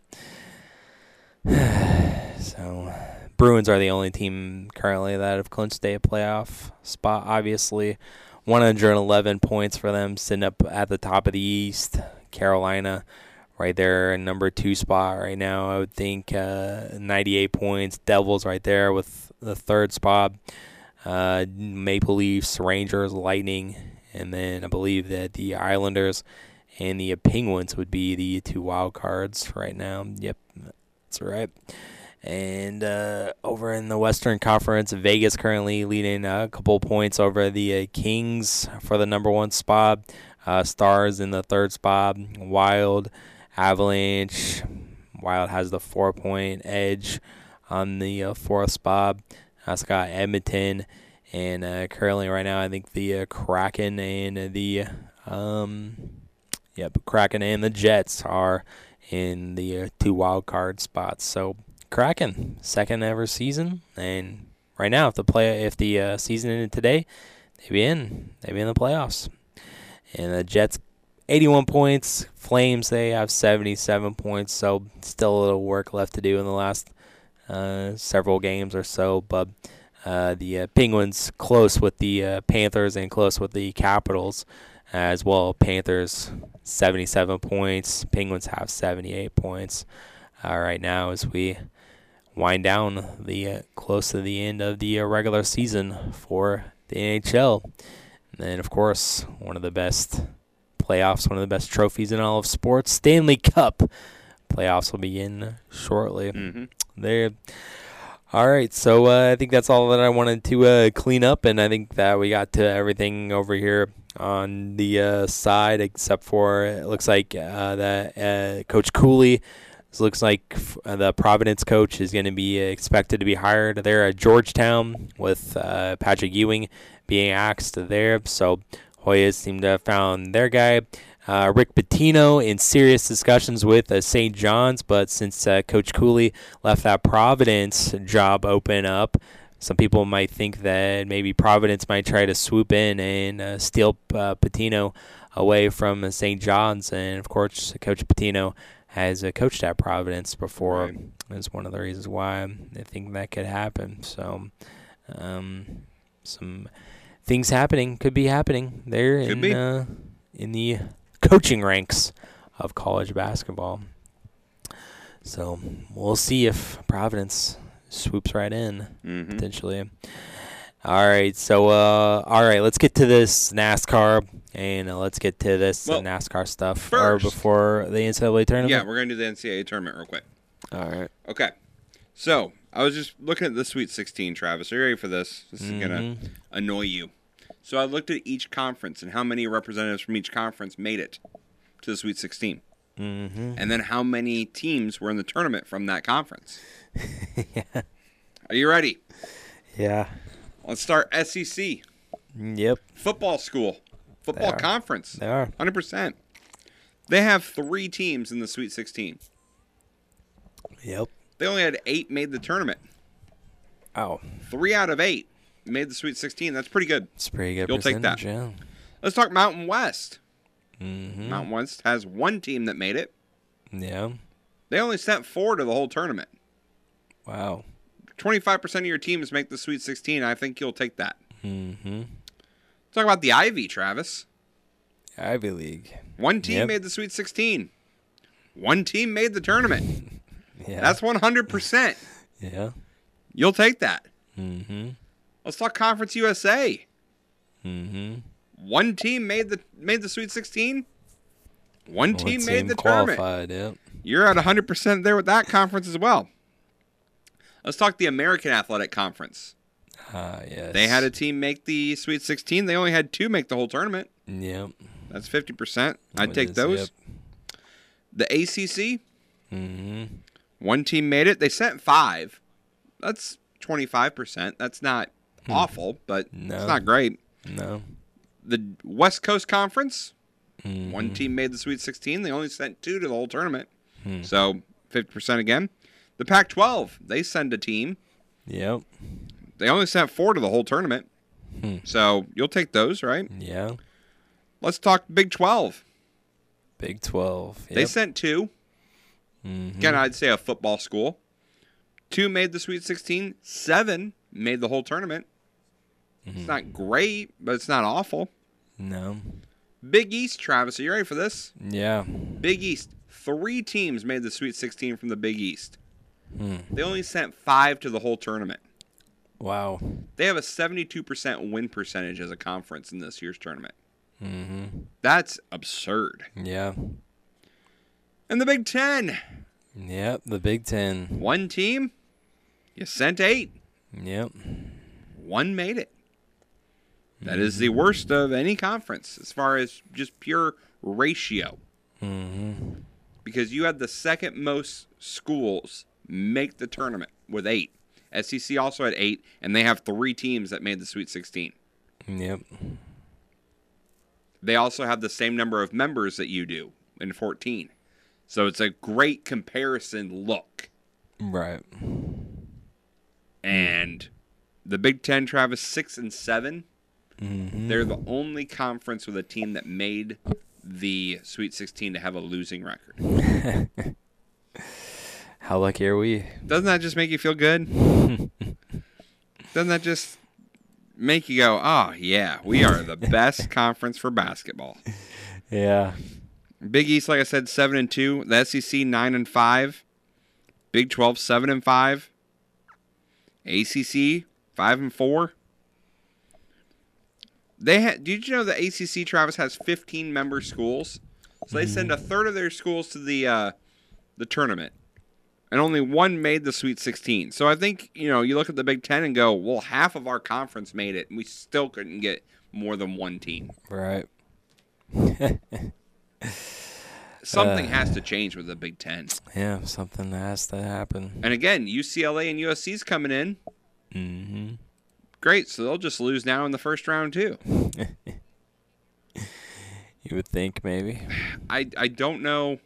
Yeah. [sighs] so Bruins are the only team currently that have clinched a playoff spot. Obviously, 111 points for them, sitting up at the top of the East. Carolina, right there, in number two spot right now. I would think uh, 98 points. Devils right there with the third spot. Uh, Maple Leafs, Rangers, Lightning, and then I believe that the Islanders and the Penguins would be the two wild cards right now. Yep, that's right. And uh, over in the Western Conference, Vegas currently leading a couple points over the uh, Kings for the number one spot. Uh, Stars in the third spot. Wild, Avalanche. Wild has the four point edge on the uh, fourth spot. Also got Edmonton. And uh, currently, right now, I think the uh, Kraken and the um, yep, Kraken and the Jets are in the two wild card spots. So Kraken, second ever season, and right now, if the play if the uh, season ended today, they'd be in. They'd be in the playoffs. And the Jets, 81 points. Flames, they have 77 points. So still a little work left to do in the last uh, several games or so. But uh, the uh, Penguins close with the uh, Panthers and close with the Capitals as well. Panthers 77 points. Penguins have 78 points uh, right now as we wind down the uh, close to the end of the uh, regular season for the NHL. And then, of course, one of the best playoffs, one of the best trophies in all of sports, Stanley Cup. Playoffs will begin shortly. Mm-hmm. There. All right, so uh, I think that's all that I wanted to uh, clean up, and I think that we got to everything over here on the uh, side, except for it looks like uh, that uh, Coach Cooley. Looks like uh, the Providence coach is going to be expected to be hired there at Georgetown with uh, Patrick Ewing being axed there. So Hoyas seem to have found their guy. Uh, Rick Pitino in serious discussions with uh, St. John's, but since uh, Coach Cooley left that Providence job open up, some people might think that maybe Providence might try to swoop in and uh, steal uh, Pitino away from St. John's. And of course, Coach Pitino has uh, coached at Providence before. Right. Is one of the reasons why I think that could happen. So, um, some things happening could be happening there Could in. Uh, in the coaching ranks of college basketball. So we'll see if Providence swoops right in Mhm. potentially. All right, so uh, all right, let's get to this NASCAR and uh, let's get to this Well, NASCAR stuff first- or before the NCAA tournament. Yeah, we're gonna do the NCAA tournament real quick. All right. Okay. So I was just looking at the Sweet 16, Travis. Are you ready for this? This is gonna Mhm. annoy you. So I looked at each conference and how many representatives from each conference made it to the Sweet 16, Mm-hmm. and then how many teams were in the tournament from that conference. [laughs] Yeah. Are you ready? Yeah. Let's start SEC. Yep. Football school. Football are. conference. They are. 100%. They have three teams in the Sweet 16. Yep. They only had eight made the tournament. Oh. Three out of eight made the Sweet 16. That's pretty good. It's pretty good You'll take that. percentage, Let's talk Mountain West. Mm-hmm. Mountain West has one team that made it. Yeah. They only sent four to the whole tournament. Wow. 25% of your teams make the Sweet 16. I think you'll take that. Mm-hmm. Talk about the Ivy, Travis. Ivy League. One team Yep. made the Sweet 16. One team made the tournament. [laughs] Yeah. That's 100%. [laughs] Yeah. You'll take that. Mm-hmm. Let's talk Conference USA. Mm-hmm. One team made the made the Sweet 16. One One team made team the tournament. yep. You're at 100% there with that conference as well. Let's talk the American Athletic Conference. Ah, yes. They had a team make the Sweet 16. They only had two make the whole tournament. Yep. That's 50%. I'd take is, those. yep. The ACC, Mm-hmm. one team made it. They sent five. That's 25%. That's not awful, but Hmm. No. it's not great. No. The West Coast Conference, Mhm. one team made the Sweet 16. They only sent two to the whole tournament. Hmm. So 50% again. The Pac 12, they send a team. Yep. They only sent four to the whole tournament. Hmm. So you'll take those, right? Yeah. Let's talk Big 12. Big 12. They sent two. Mhm. Again, I'd say a football school. Two made the Sweet 16. Seven made the whole tournament. Mm-hmm. It's not great, but it's not awful. No. Big East, Travis, are you ready for this? Yeah. Big East. Three teams made the Sweet 16 from the Big East. Hmm. They only sent five to the whole tournament. Wow. They have a 72% win percentage as a conference in this year's tournament. Mm-hmm. That's absurd. Yeah. And the Big Ten. Yep. The Big Ten. One team, you sent eight. Yep. One made it. That is the worst of any conference as far as just pure ratio. Mm-hmm. Because you had the second most schools make the tournament with eight. SEC also had eight, and they have three teams that made the Sweet 16. Yep. They also have the same number of members that you do in 14. So it's a great comparison look. Right. And the Big Ten, Travis, six and 7 Mhm. They're the only conference with a team that made the Sweet 16 to have a losing record. [laughs] How lucky are we? Doesn't that just make you feel good? [laughs] Doesn't that just make you go, oh, yeah, we are the best [laughs] conference for basketball? Yeah. Big East, like I said, 7 and 2. The SEC, 9 and 5. Big 12, 7 and 5. ACC, 5 and 4. They had. Did you know the ACC Travis has 15 member schools? So they send a third of their schools to the uh, the tournament, and only one made the Sweet 16. So I think you know you look at the Big Ten and go, well, half of our conference made it, and we still couldn't get more than one team. Right. [laughs] Something Uh, has to change with the Big Ten. Yeah, something has to happen. And again, UCLA and USC's coming in. Mm-hmm. Great, so they'll just lose now in the first round too. [laughs] You would think maybe. [sighs] I I don't know.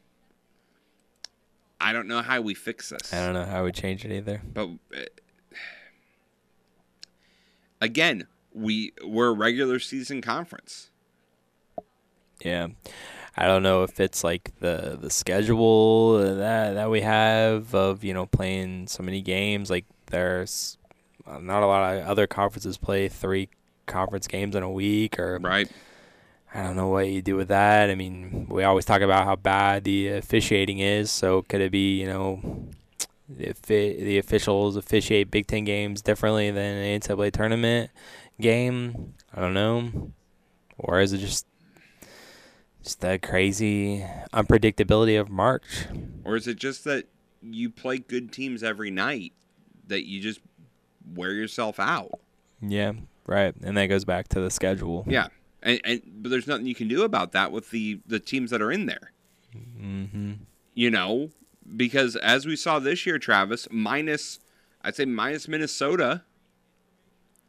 I don't know how we fix this. I don't know how we change it either. But uh, again, we we're a regular season conference. Yeah. I don't know if it's like the the schedule that that we have of you know playing so many games. Like there's not a lot of other conferences play three conference games in a week, or right. I don't know what you do with that. I mean, we always talk about how bad the officiating is. So could it be you know if it, the officials officiate Big Ten games differently than an NCAA tournament game? I don't know. Or is it just just the crazy unpredictability of March? Or is it just that you play good teams every night that you just wear yourself out? Yeah, right. And that goes back to the schedule. Yeah. And, and but there's nothing you can do about that with the the teams that are in there. Mm-hmm. You know, because as we saw this year, Travis, minus I'd say minus Minnesota.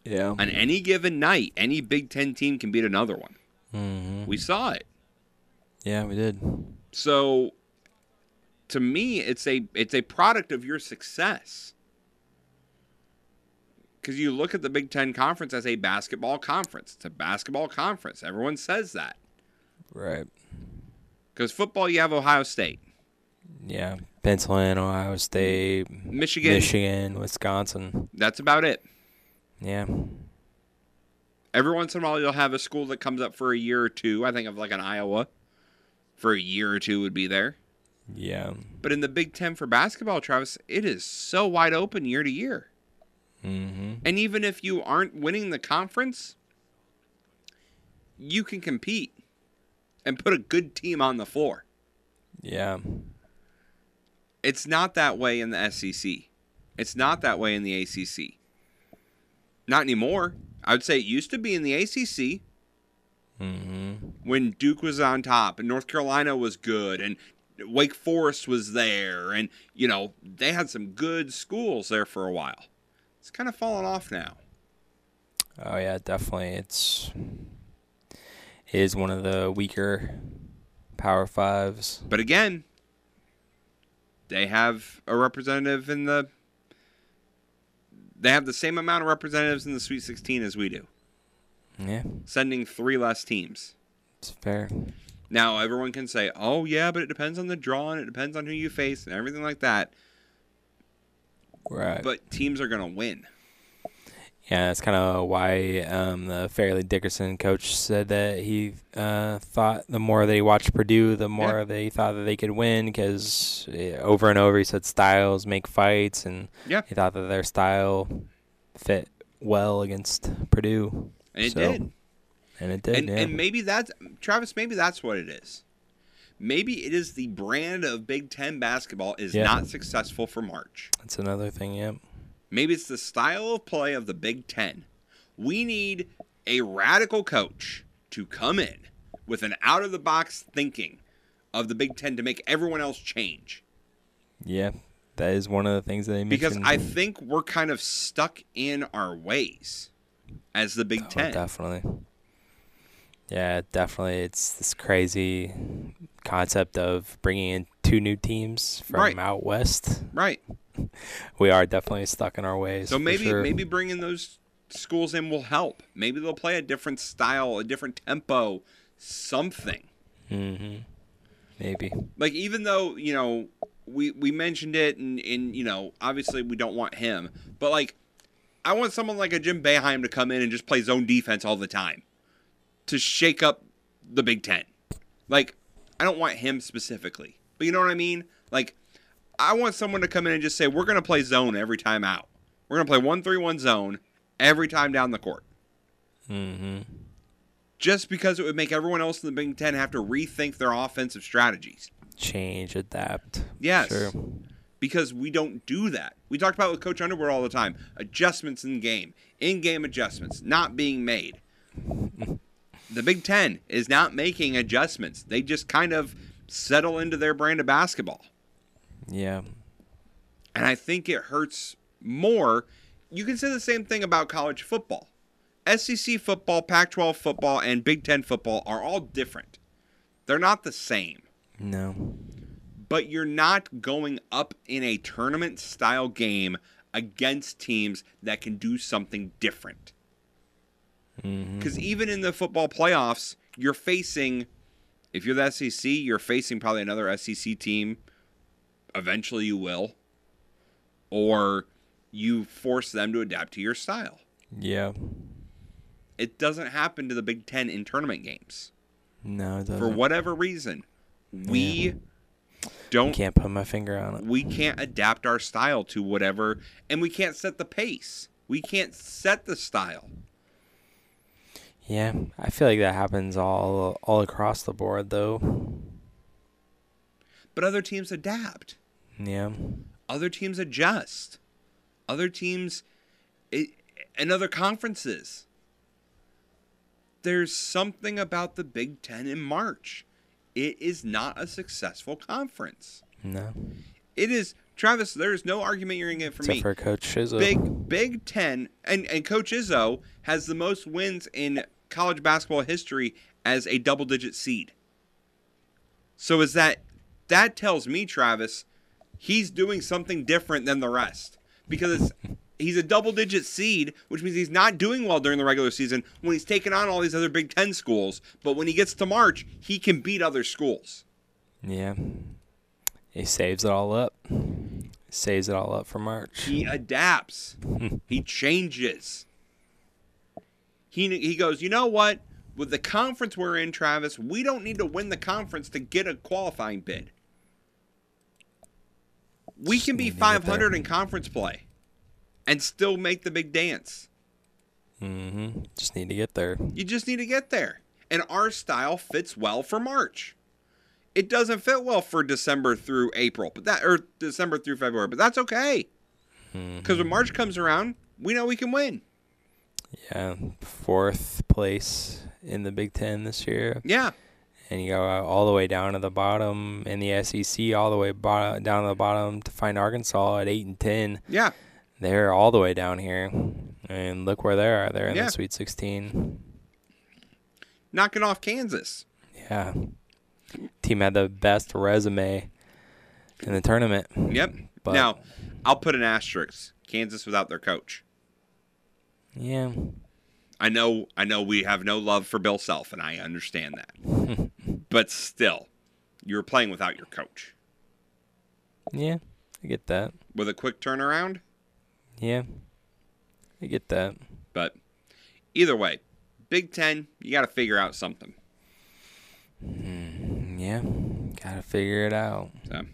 Yeah. On any given night, any Big Ten team can beat another one. Mm-hmm. We saw it. Yeah, we did. So to me, it's a it's a product of your success. Because you look at the Big Ten conference as a basketball conference. It's a basketball conference. Everyone says that. Right. Because football, you have Ohio State. Yeah. Pennsylvania, Ohio State, Michigan. Michigan, Wisconsin. That's about it. Yeah. Every once in a while, you'll have a school that comes up for a year or two. I think of like an Iowa for a year or two would be there. Yeah. But in the Big Ten for basketball, Travis, it is so wide open year to year. Mm-hmm. And even if you aren't winning the conference, you can compete and put a good team on the floor. Yeah. It's not that way in the SEC. It's not that way in the ACC. Not anymore. I would say it used to be in the ACC Mm-hmm. when Duke was on top and North Carolina was good and Wake Forest was there and you know they had some good schools there for a while. It's kind of fallen off now. Oh yeah, definitely. It's it is one of the weaker Power Fives. But again, they have a representative in the. They have the same amount of representatives in the Sweet 16 as we do, Yeah, sending three less teams. it's fair. Now, everyone can say, oh, yeah, but it depends on the draw and it depends on who you face and everything like that. Right. But teams are going to win. Yeah, that's kind of why um, the Fairleigh Dickinson coach said that he uh, thought the more that he watched Purdue, the more Yeah. that he thought that they could win because over and over he said styles make fights, and Yeah. he thought that their style fit well against Purdue. And it So- did. And it did, and, yeah. and maybe that's Travis. Maybe that's what it is. Maybe it is the brand of Big Ten basketball is Yeah. not successful for March. That's another thing, yep. Maybe it's the style of play of the Big Ten. We need a radical coach to come in with an out of the box thinking of the Big Ten to make everyone else change. Yeah, that is one of the things that they Because. I think we're kind of stuck in our ways as the Big Oh, Ten. definitely. Yeah, definitely. It's this crazy concept of bringing in two new teams from Right. out west. Right. [laughs] We are definitely stuck in our ways. So maybe sure. maybe bringing those schools in will help. Maybe they'll play a different style, a different tempo, something. hmm Maybe. Like even though you know we we mentioned it, and and you know obviously we don't want him, but like I want someone like a Jim Boeheim to come in and just play zone defense all the time to shake up the Big Ten. Like I don't want him specifically, but you know what I mean. Like I want someone to come in and just say we're gonna play zone every time out. We're gonna play one three one zone every time down the court. Mm hmm just because it would make everyone else in the Big Ten have to rethink their offensive strategies. Change, adapt. Yes. Sure. Because we don't do that. We talked about with Coach Underwood all the time. Adjustments in game, in game adjustments not being made. [laughs] the Big Ten is not making adjustments. They just kind of settle into their brand of basketball. Yeah. And I think it hurts more. You can say the same thing about college football. SEC football, Pac 12 football, and Big Ten football are all different. They're not the same. No. But you're not going up in a tournament style game against teams that can do something different. Mm-hmm. Because even in the football playoffs, you're facing, if you're the SEC, you're facing probably another SEC team. Eventually, you will. Or you force them to adapt to your style. Yeah. It doesn't happen to the Big Ten in tournament games. No, it doesn't. For whatever reason, we don't. Can't put my finger on it. We can't adapt our style to whatever, and we can't set the pace. We can't set the style. Yeah, I feel like that happens all all across the board, though. But other teams adapt. Yeah. Other teams adjust. Other teams, it, and other conferences. There's something about the Big Ten in March. It is not a successful conference. No. It is Travis. There is no argument you're gonna get from Except me. for Coach Izzo. Big Big Ten and and Coach Izzo has the most wins in college basketball history as a double digit seed. So is that that tells me Travis, he's doing something different than the rest because he's a double digit seed, which means he's not doing well during the regular season when he's taking on all these other Big Ten schools. But when he gets to March, he can beat other schools. Yeah. He saves it all up. Saves it all up for March. He adapts. [laughs] he changes. He he goes, "You know what? With the conference we're in, Travis, we don't need to win the conference to get a qualifying bid. We can be 500 in conference play and still make the big dance. Mm-hmm. Just need to get there. You just need to get there. And our style fits well for March. It doesn't fit well for December through April, but that or December through February, but that's okay. Mm-hmm. Because when March comes around, we know we can win. Yeah, fourth place in the Big Ten this year. Yeah. And you go all the way down to the bottom in the SEC, all the way bo- down to the bottom to find Arkansas at eight and ten. Yeah. They're all the way down here, and look where they are. They're in Yeah. the Sweet Sixteen. Knocking off Kansas. Yeah, team had the best resume in the tournament. Yep. But- now, I'll put an asterisk. Kansas without their coach. Yeah. I know I know we have no love for Bill Self and I understand that. [laughs] but still, you're playing without your coach. Yeah, I get that. With a quick turnaround, Yeah, I get that. but either way, Big 10, you got to figure out something. Mm, Yeah, gotta figure it out. So, all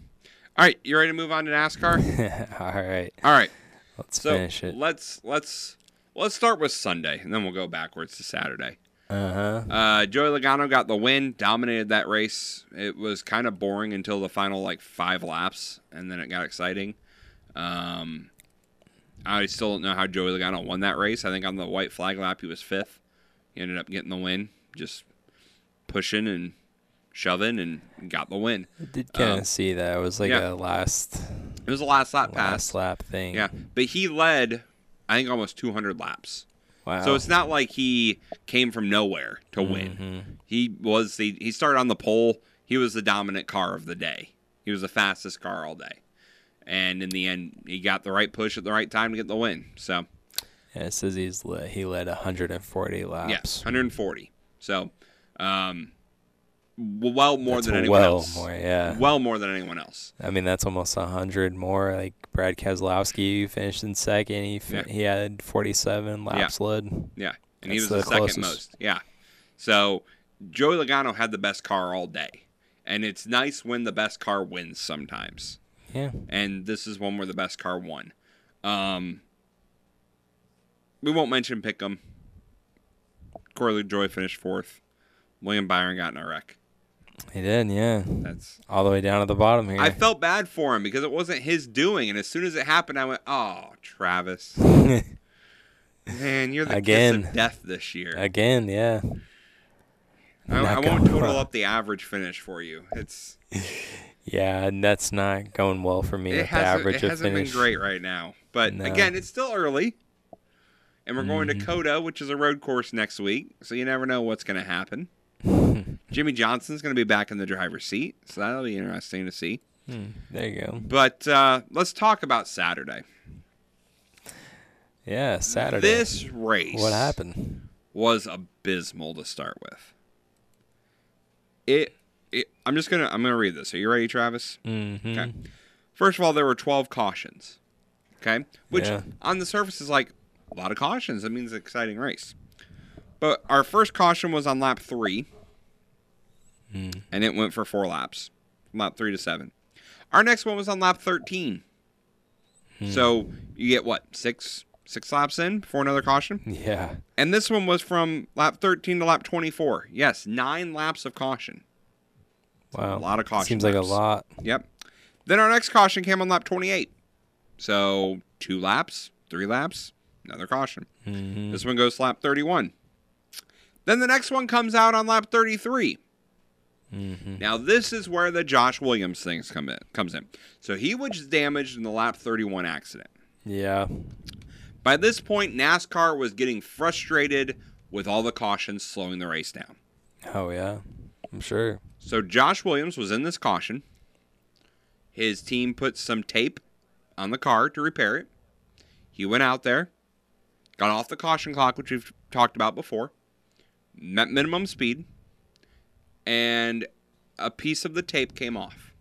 right, you ready to move on to NASCAR? [laughs] All right. All right. Let's so finish it. Let's let's let's start with Sunday, and then we'll go backwards to Saturday. Uh-huh. Uh Joey Logano got the win, dominated that race. It was kind of boring until the final like five laps, and then it got exciting. Um, I still don't know how Joey Logano won that race. I think on the white flag lap he was fifth. He ended up getting the win, just pushing and shoving, and got the win. I did kind of Um, see that. It was like yeah. a last It was a last lap pass. last lap thing. Yeah, but he led, I think, almost 200 laps. Wow. So it's not like he came from nowhere to win. Mhm. He was the he started on the pole. He was the dominant car of the day. He was the fastest car all day, and in the end, he got the right push at the right time to get the win. So Yeah, it says he's le- he led 140 laps. yes, 140. So, um, well more That's than anyone well else. more, yeah. Well more than anyone else. I mean, that's almost 100 more. Like Brad Keselowski finished in second. He fi- Yeah. he had 47 laps led. Yeah, and he was the, second closest. most. Yeah. So Joey Logano had the best car all day, and it's nice when the best car wins sometimes. Yeah. And this is one where the best car won. Um, we won't mention Pick'em. Corey LaJoie finished fourth. William Byron got in a wreck. He did, yeah. That's all the way down at the bottom here. I felt bad for him because it wasn't his doing, and as soon as it happened, I went, "Oh, Travis, [laughs] man, you're the Again. kiss of death this year." Again, yeah. I, I won't total well. up the average finish for you. It's [laughs] Yeah, and that's not going well for me it with the average it hasn't finish. been great right now, but No. again, it's still early, and we're going Mhm. to COTA, which is a road course next week, so you never know what's going to happen. Jimmie Johnson's going to be back in the driver's seat, so that'll be interesting to see. Hmm, there you go. But uh, let's talk about Saturday. Yeah, Saturday. This race. What happened? Was abysmal to start with. It, it. I'm just gonna. I'm gonna read this. Are you ready, Travis? Mhm. Okay. First of all, there were 12 cautions. Okay, which Yeah. on the surface is like a lot of cautions. That means an exciting race. But our first caution was on lap three, Hmm. and it went for four laps, from lap three to seven. Our next one was on lap 13. Hmm. So you get what six six laps in before another caution. Yeah. And this one was from lap 13 to lap 24. Yes, nine laps of caution. Wow. A lot of caution. Seems like a lot. Yep. Then our next caution came on lap 28. So two laps, three laps, another caution. Mhm. This one goes to lap 31. Then the next one comes out on lap 33. Mhm. Now this is where the Josh Williams things come in comes in. So he was damaged in the lap 31 accident. Yeah. By this point, NASCAR was getting frustrated with all the cautions slowing the race down. Oh yeah. I'm sure. So Josh Williams was in this caution. His team put some tape on the car to repair it. He went out there, got off the caution clock, which we've talked about before, met minimum speed, and a piece of the tape came off.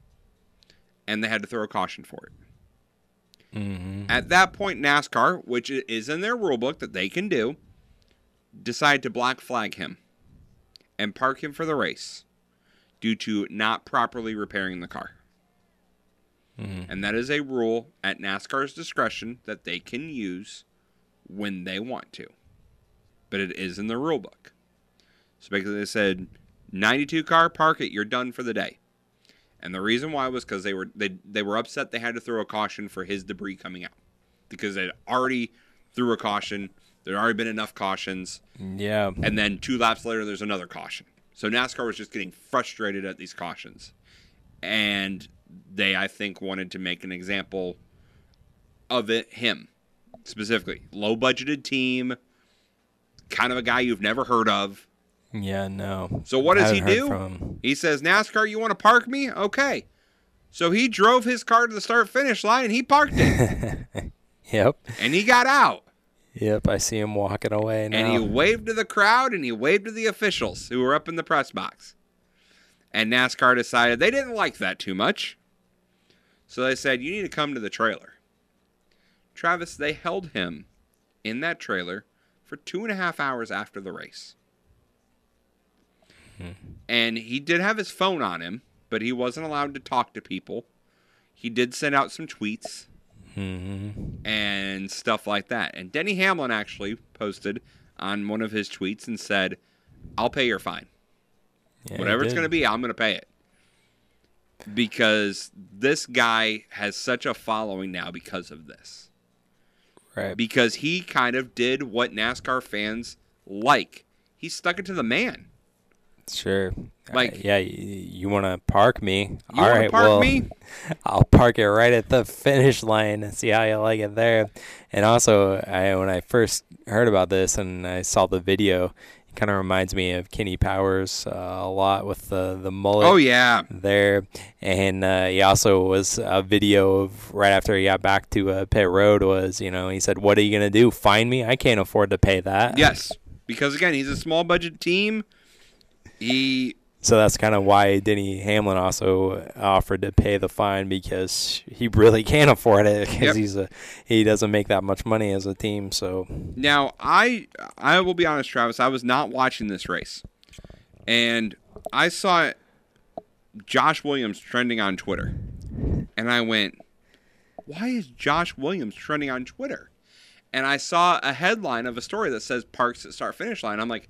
And they had to throw a caution for it. Mm-hmm. At that point, NASCAR, which is in their rule book that they can do, decided to black flag him and park him for the race due to not properly repairing the car. Mm-hmm. And that is a rule at NASCAR's discretion that they can use when they want to. But it is in the rule book. So basically, they said 92 car, park it, you're done for the day. And the reason why was because they were they they were upset they had to throw a caution for his debris coming out because they already threw a caution. There had already been enough cautions, Yeah. and then two laps later, there's another caution. So NASCAR was just getting frustrated at these cautions, and they I think wanted to make an example of it him specifically, low budgeted team, kind of a guy you've never heard of. Yeah. No. So what does he do? He says, NASCAR, you want to park me? Okay. So he drove his car to the start finish line and he parked it. [laughs] Yep. and he got out. Yep. I see him walking away now. And he waved to the crowd and he waved to the officials who were up in the press box. And NASCAR decided they didn't like that too much. So they said, You need to come to the trailer. Travis, they held him in that trailer for two and a half hours after the race. And he did have his phone on him, but he wasn't allowed to talk to people. He did send out some tweets Mm-hmm. and stuff like that. And Denny Hamlin actually posted on one of his tweets and said, I'll pay your fine. Yeah, Whatever it's going to be, I'm going to pay it. Because this guy has such a following now because of this. Right. Because he kind of did what NASCAR fans like. He stuck it to the man. Sure. Like- Uh, yeah, you, you want to park me? You All park well, me? [laughs] I'll park it right at the finish line and see how you like it there. And also, I when I first heard about this and I saw the video, it kind of reminds me of Kenny Powers uh, a lot with the the mullet. Oh, yeah. there. And uh, he also was a video of right after he got back to uh, pit road was you know he said, "What are you gonna do? Find me? I can't afford to pay that." Yes. Because again, he's a small budget team. He So that's kind of why Denny Hamlin also offered to pay the fine because he really can't afford it because Yep. he's a he doesn't make that much money as a team. So Now, I I will be honest, Travis. I was not watching this race, and I saw Josh Williams trending on Twitter, and I went, "Why is Josh Williams trending on Twitter?" And I saw a headline of a story that says "Parks at start finish line." I'm like,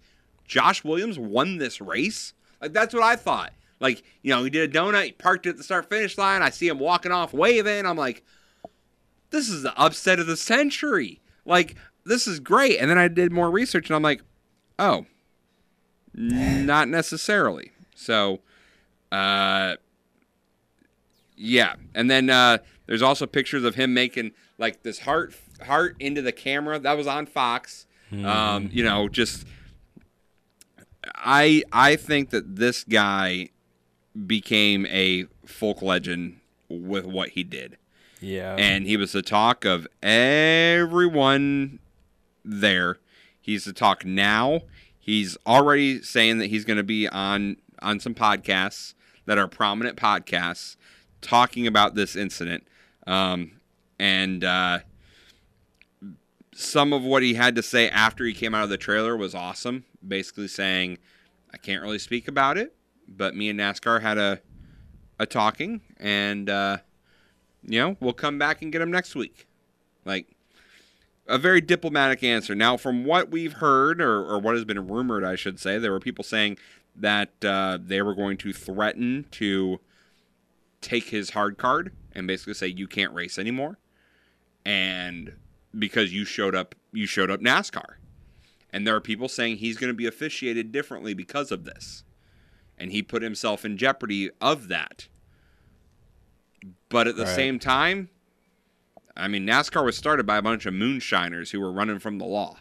Josh Williams won this race? Like that's what I thought. Like, you know, he did a donut, he parked it at the start finish line. I see him walking off waving. I'm like, this is the upset of the century. Like, this is great. And then I did more research and I'm like, oh, not necessarily. So, uh, yeah. And then uh, there's also pictures of him making like this heart heart into the camera. That was on Fox. Um, you know, just I I think that this guy became a folk legend with what he did. Yeah. And he was the talk of everyone there. He's the talk now. He's already saying that he's going to be on on some podcasts that are prominent podcasts talking about this incident. Um, and uh, some of what he had to say after he came out of the trailer was awesome. Basically saying, I can't really speak about it, but me and NASCAR had a a talking, and uh, you know we'll come back and get him next week. Like a very diplomatic answer. Now, from what we've heard, or, or what has been rumored, I should say, there were people saying that uh, they were going to threaten to take his hard card and basically say you can't race anymore, and because you showed up, you showed up NASCAR, and there are people saying he's going to be officiated differently because of this, and he put himself in jeopardy of that. But at the Right. same time, I mean, NASCAR was started by a bunch of moonshiners who were running from the law.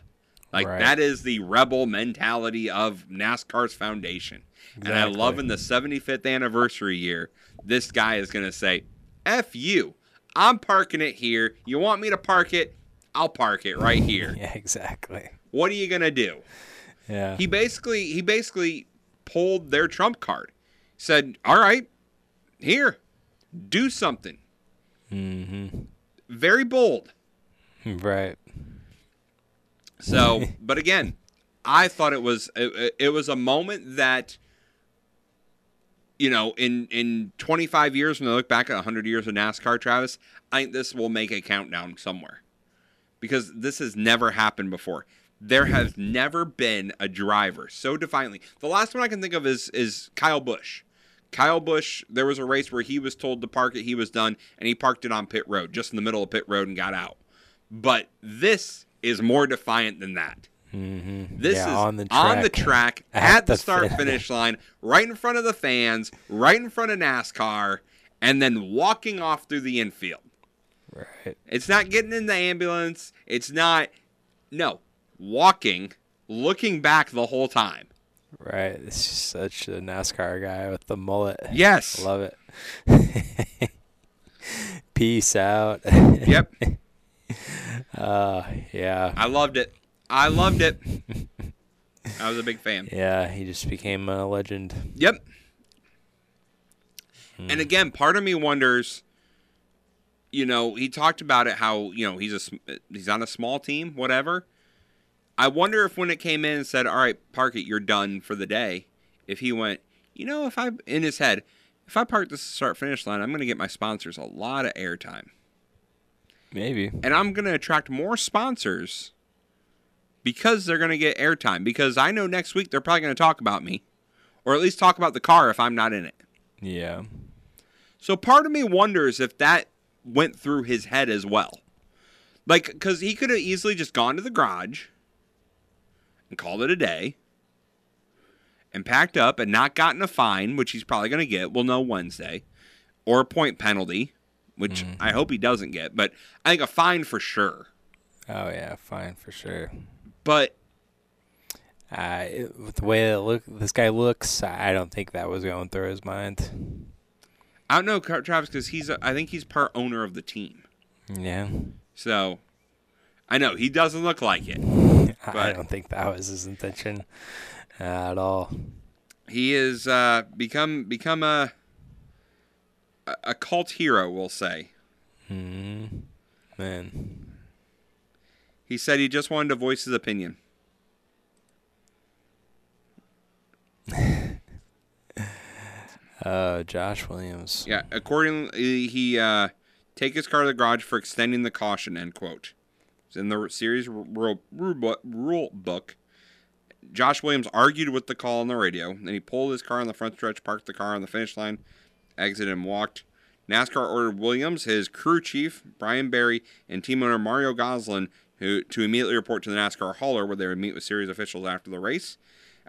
Like Right. that is the rebel mentality of NASCAR's foundation. And I love in the 75th anniversary year, this guy is going to say, "F you. I'm parking it here. You want me to park it? I'll park it right here." [laughs] yeah, exactly. What are you going to do? Yeah. He basically he basically pulled their trump card. Said, "All right, here. Do something." Mm-hmm. Very bold. Right. So, [laughs] but again, I thought it was it, it was a moment that you know, in in 25 years when I look back at 100 years of NASCAR, Travis, I think this will make a countdown somewhere. Because this has never happened before. There has never been a driver so defiantly. The last one I can think of is is Kyle Busch. Kyle Busch, there was a race where he was told to park it, he was done, and he parked it on pit road, just in the middle of pit road and got out. But this is more defiant than that. Mm-hmm. This yeah, is on the track, track, [laughs] at at, the, the start fin- finish line, right in front of the fans, right in front of NASCAR, and then walking off through the infield. Right. It's not getting in the ambulance. It's not, no, walking, looking back the whole time. Right. It's such a NASCAR guy with the mullet. Yes. [laughs] Love it. [laughs] Peace out. Yep. [laughs] uh, yeah. I loved it. I loved it. I was a big fan. Yeah, he just became a legend. Yep. Hmm. And again, part of me wonders. You know, he talked about it how you know he's a he's on a small team, whatever. I wonder if when it came in and said, "All right, park it, you're done for the day," if he went, you know, if I in his head, if I park this start finish line, I'm going to get my sponsors a lot of airtime, Maybe. and I'm going to attract more sponsors because they're going to get airtime. Because I know next week they're probably going to talk about me, or at least talk about the car if I'm not in it. Yeah. So part of me wonders if that went through his head as well. Like, because he could have easily just gone to the garage and called it a day and packed up and not gotten a fine, which he's probably going to get. We'll know Wednesday, or a point penalty, which I hope he doesn't get, but I think a fine for sure. Oh yeah, fine for sure. But Uh, it- with the way that look this guy looks, I don't think that was going through his mind. I don't know, Tra- Travis, because he's, a, I think he's part owner of the team. Yeah. So I know he doesn't look like it. [laughs] I don't think that was his intention at all. he is uh, become become a a- cult hero, we'll say. Hmm. Man. He said he just wanted to voice his opinion. [laughs] Uh, Josh Williams. Yeah, accordingly, he uh, take his car to the garage for extending the caution. End quote. In the series rule book. Josh Williams argued with the call on the radio. Then he pulled his car on the front stretch, parked the car on the finish line, exited, and walked. NASCAR ordered Williams, his crew chief, Brian Barry, and team owner Mario Gosselin who, to immediately report to the NASCAR hauler where they would meet with series officials after the race.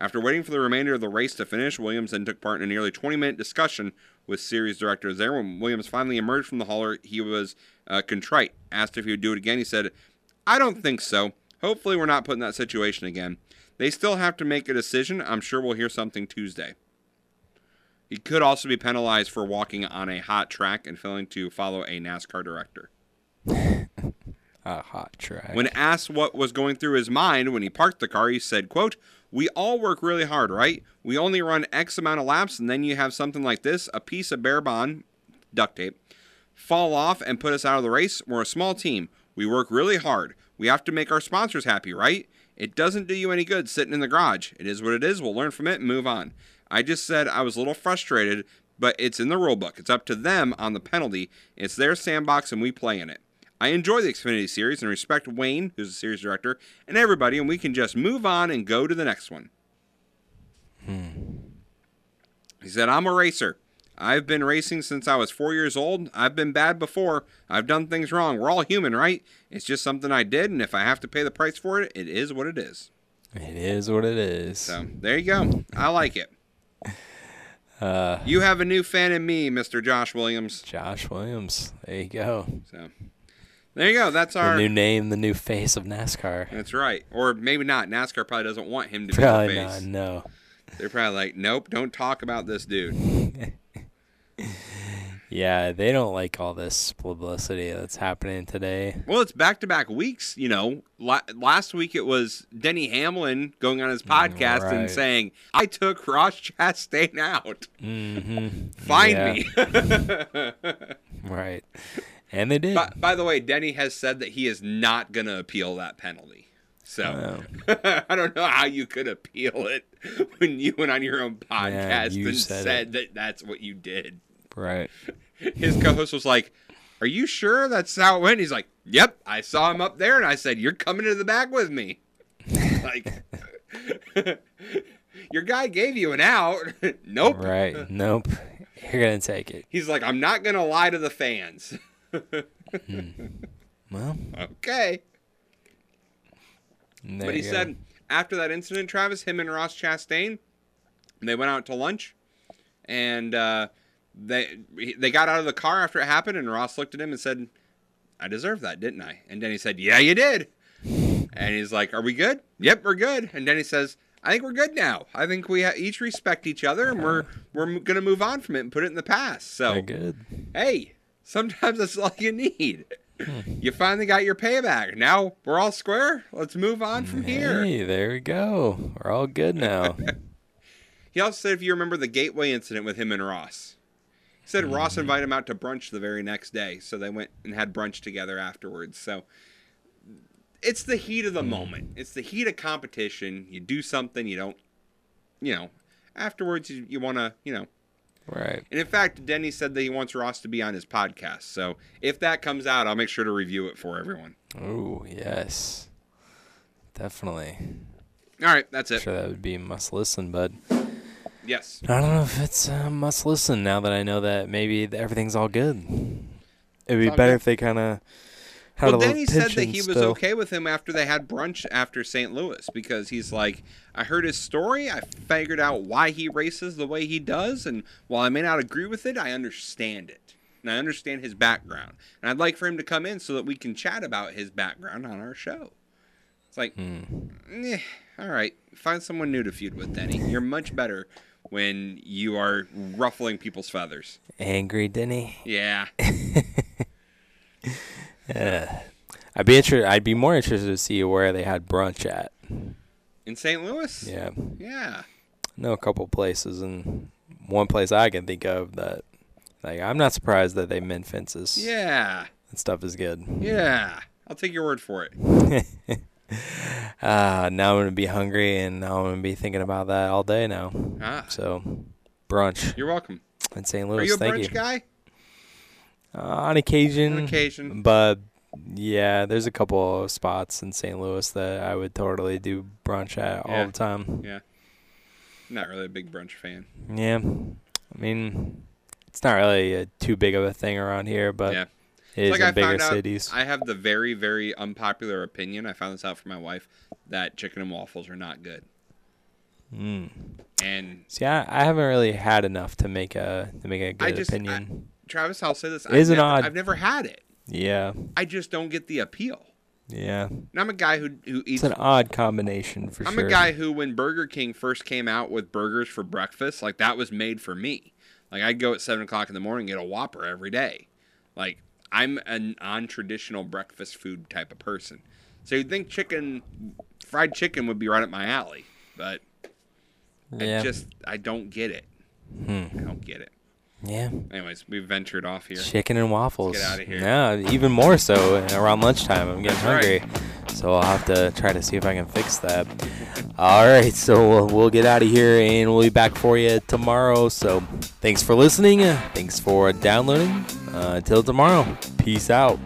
After waiting for the remainder of the race to finish, Williams then took part in a nearly 20 minute discussion with series directors there. When Williams finally emerged from the hauler, he was uh, contrite. Asked if he would do it again, he said, I don't think so. Hopefully, we're not put in that situation again. They still have to make a decision. I'm sure we'll hear something Tuesday. He could also be penalized for walking on a hot track and failing to follow a NASCAR director. [laughs] a hot track. When asked what was going through his mind when he parked the car, he said, quote, We all work really hard, right? We only run X amount of laps, and then you have something like this, a piece of bare bond, duct tape, fall off and put us out of the race. We're a small team. We work really hard. We have to make our sponsors happy, right? It doesn't do you any good sitting in the garage. It is what it is. We'll learn from it and move on. I just said I was a little frustrated, but it's in the rule book. It's up to them on the penalty. It's their sandbox and we play in it. I enjoy the Xfinity series and respect Wayne, who's the series director, and everybody, and we can just move on and go to the next one. Hmm. He said, I'm a racer. I've been racing since I was four years old. I've been bad before. I've done things wrong. We're all human, right? It's just something I did, and if I have to pay the price for it, it is what it is. It is what it is. So there you go. I like it. [laughs] Uh, You have a new fan in me, Mr. Josh Williams. Josh Williams. There you go. So there you go. That's The our new name, the new face of NASCAR. That's right. Or maybe not. NASCAR probably doesn't want him to Probably be the face. not. No. They're probably like, nope, don't talk about this dude. [laughs] Yeah, they don't like all this publicity that's happening today. Well, it's back to back weeks. You know, La- last week it was Denny Hamlin going on his podcast and saying, I took Ross Chastain out. Mm-hmm. [laughs] Find me. [laughs] right. And they did. By, by the way, Denny has said that he is not going to appeal that penalty. So [laughs] I don't know how you could appeal it when you went on your own podcast you and said said, that that's what you did. Right. [laughs] His co-host was like, "Are you sure that's how it went?" He's like, "Yep, I saw him up there, and I said, you're coming to the back with me." [laughs] like, [laughs] your guy gave you an out. nope. Right. Nope. You're going to take it. He's like, "I'm not gonna lie to the fans." Well, okay. But he said after that incident, Travis, him and Ross Chastain, they went out to lunch, and uh, they they got out of the car after it happened, and Ross looked at him and said, "I deserved that, didn't I?" And then he said, "Yeah, you did." And he's like, "Are we good?" "Yep, we're good." And then he says, "I think we're good now. I think we ha- each respect each other, and we're we're gonna move on from it and put it in the past." So Very good. hey, sometimes [laughs] that's all you need. Hmm. You finally got your payback. Now we're all square. Let's move on from here. Hey, there we go. We're all good now. [laughs] He also said if you remember the Gateway incident with him and Ross. Said mm-hmm. Ross invited him out to brunch the very next day, so they went and had brunch together afterwards. So it's the heat of the mm-hmm. moment. It's the heat of competition. You do something, you don't, you know, afterwards you, you want to, you know. Right. And in fact, Denny said that he wants Ross to be on his podcast. So if that comes out, I'll make sure to review it for everyone. Oh, yes. Definitely. All right, that's it. I'm Sure, that would be a must listen, but Yes. I don't know if it's a must listen now that I know that maybe everything's all good. It'd be better good. if they kind of had well, a little Denny said that he was still. okay with him after they had brunch after St. Louis because he's like, I heard his story. I figured out why he races the way he does, and while I may not agree with it, I understand it. And I understand his background. And I'd like for him to come in so that we can chat about his background on our show. It's like, Hmm. eh, all right, find someone new to feud with, Denny. You're much better when you are ruffling people's feathers. Angry Denny. Yeah. Yeah. [laughs] Uh, I'd be interested. I'd be more interested to see where they had brunch at. In St. Louis? Yeah. Yeah. I know a couple places, and one place I can think of that, like, I'm not surprised that they mend fences. Yeah. That stuff is good. Yeah. I'll take your word for it. [laughs] [laughs] Ah, now I'm gonna be hungry, and now I'm gonna be thinking about that all day now. Ah. So, brunch You're welcome. in St. Louis. Are you a Thank brunch you. guy? Uh, on occasion. On occasion. But Yeah, there's a couple of spots in St. Louis that I would totally do brunch at all the time. Yeah. Not really a big brunch fan. Yeah, I mean, it's not really a, too big of a thing around here, but yeah. It like in I bigger found out, cities. I have the very, very unpopular opinion. I found this out from my wife that chicken and waffles are not good. Mm. And See, I, I haven't really had enough to make a to make a good I just, I, opinion. Travis, I'll say this: It is I've an never, odd- I've never had it. yeah, I just don't get the appeal. yeah. And I'm a guy who who It's eats. an odd combination for sure. I'm a guy who, when Burger King first came out with burgers for breakfast, like that was made for me. Like I'd go at seven o'clock in the morning and get a Whopper every day. Like I'm a non-traditional breakfast food type of person. So you'd think chicken, fried chicken, would be right up my alley, but Yeah. I just I don't get it. Hmm. I don't get it. Yeah. Anyways, we've ventured off here. Chicken and waffles. Let's get out of here. Yeah, even more so around lunchtime. I'm getting That's right. hungry. So I'll have to try to see if I can fix that. All right, so we'll, we'll get out of here and we'll be back for you tomorrow. So thanks for listening. Thanks for downloading. Uh, until tomorrow, peace out.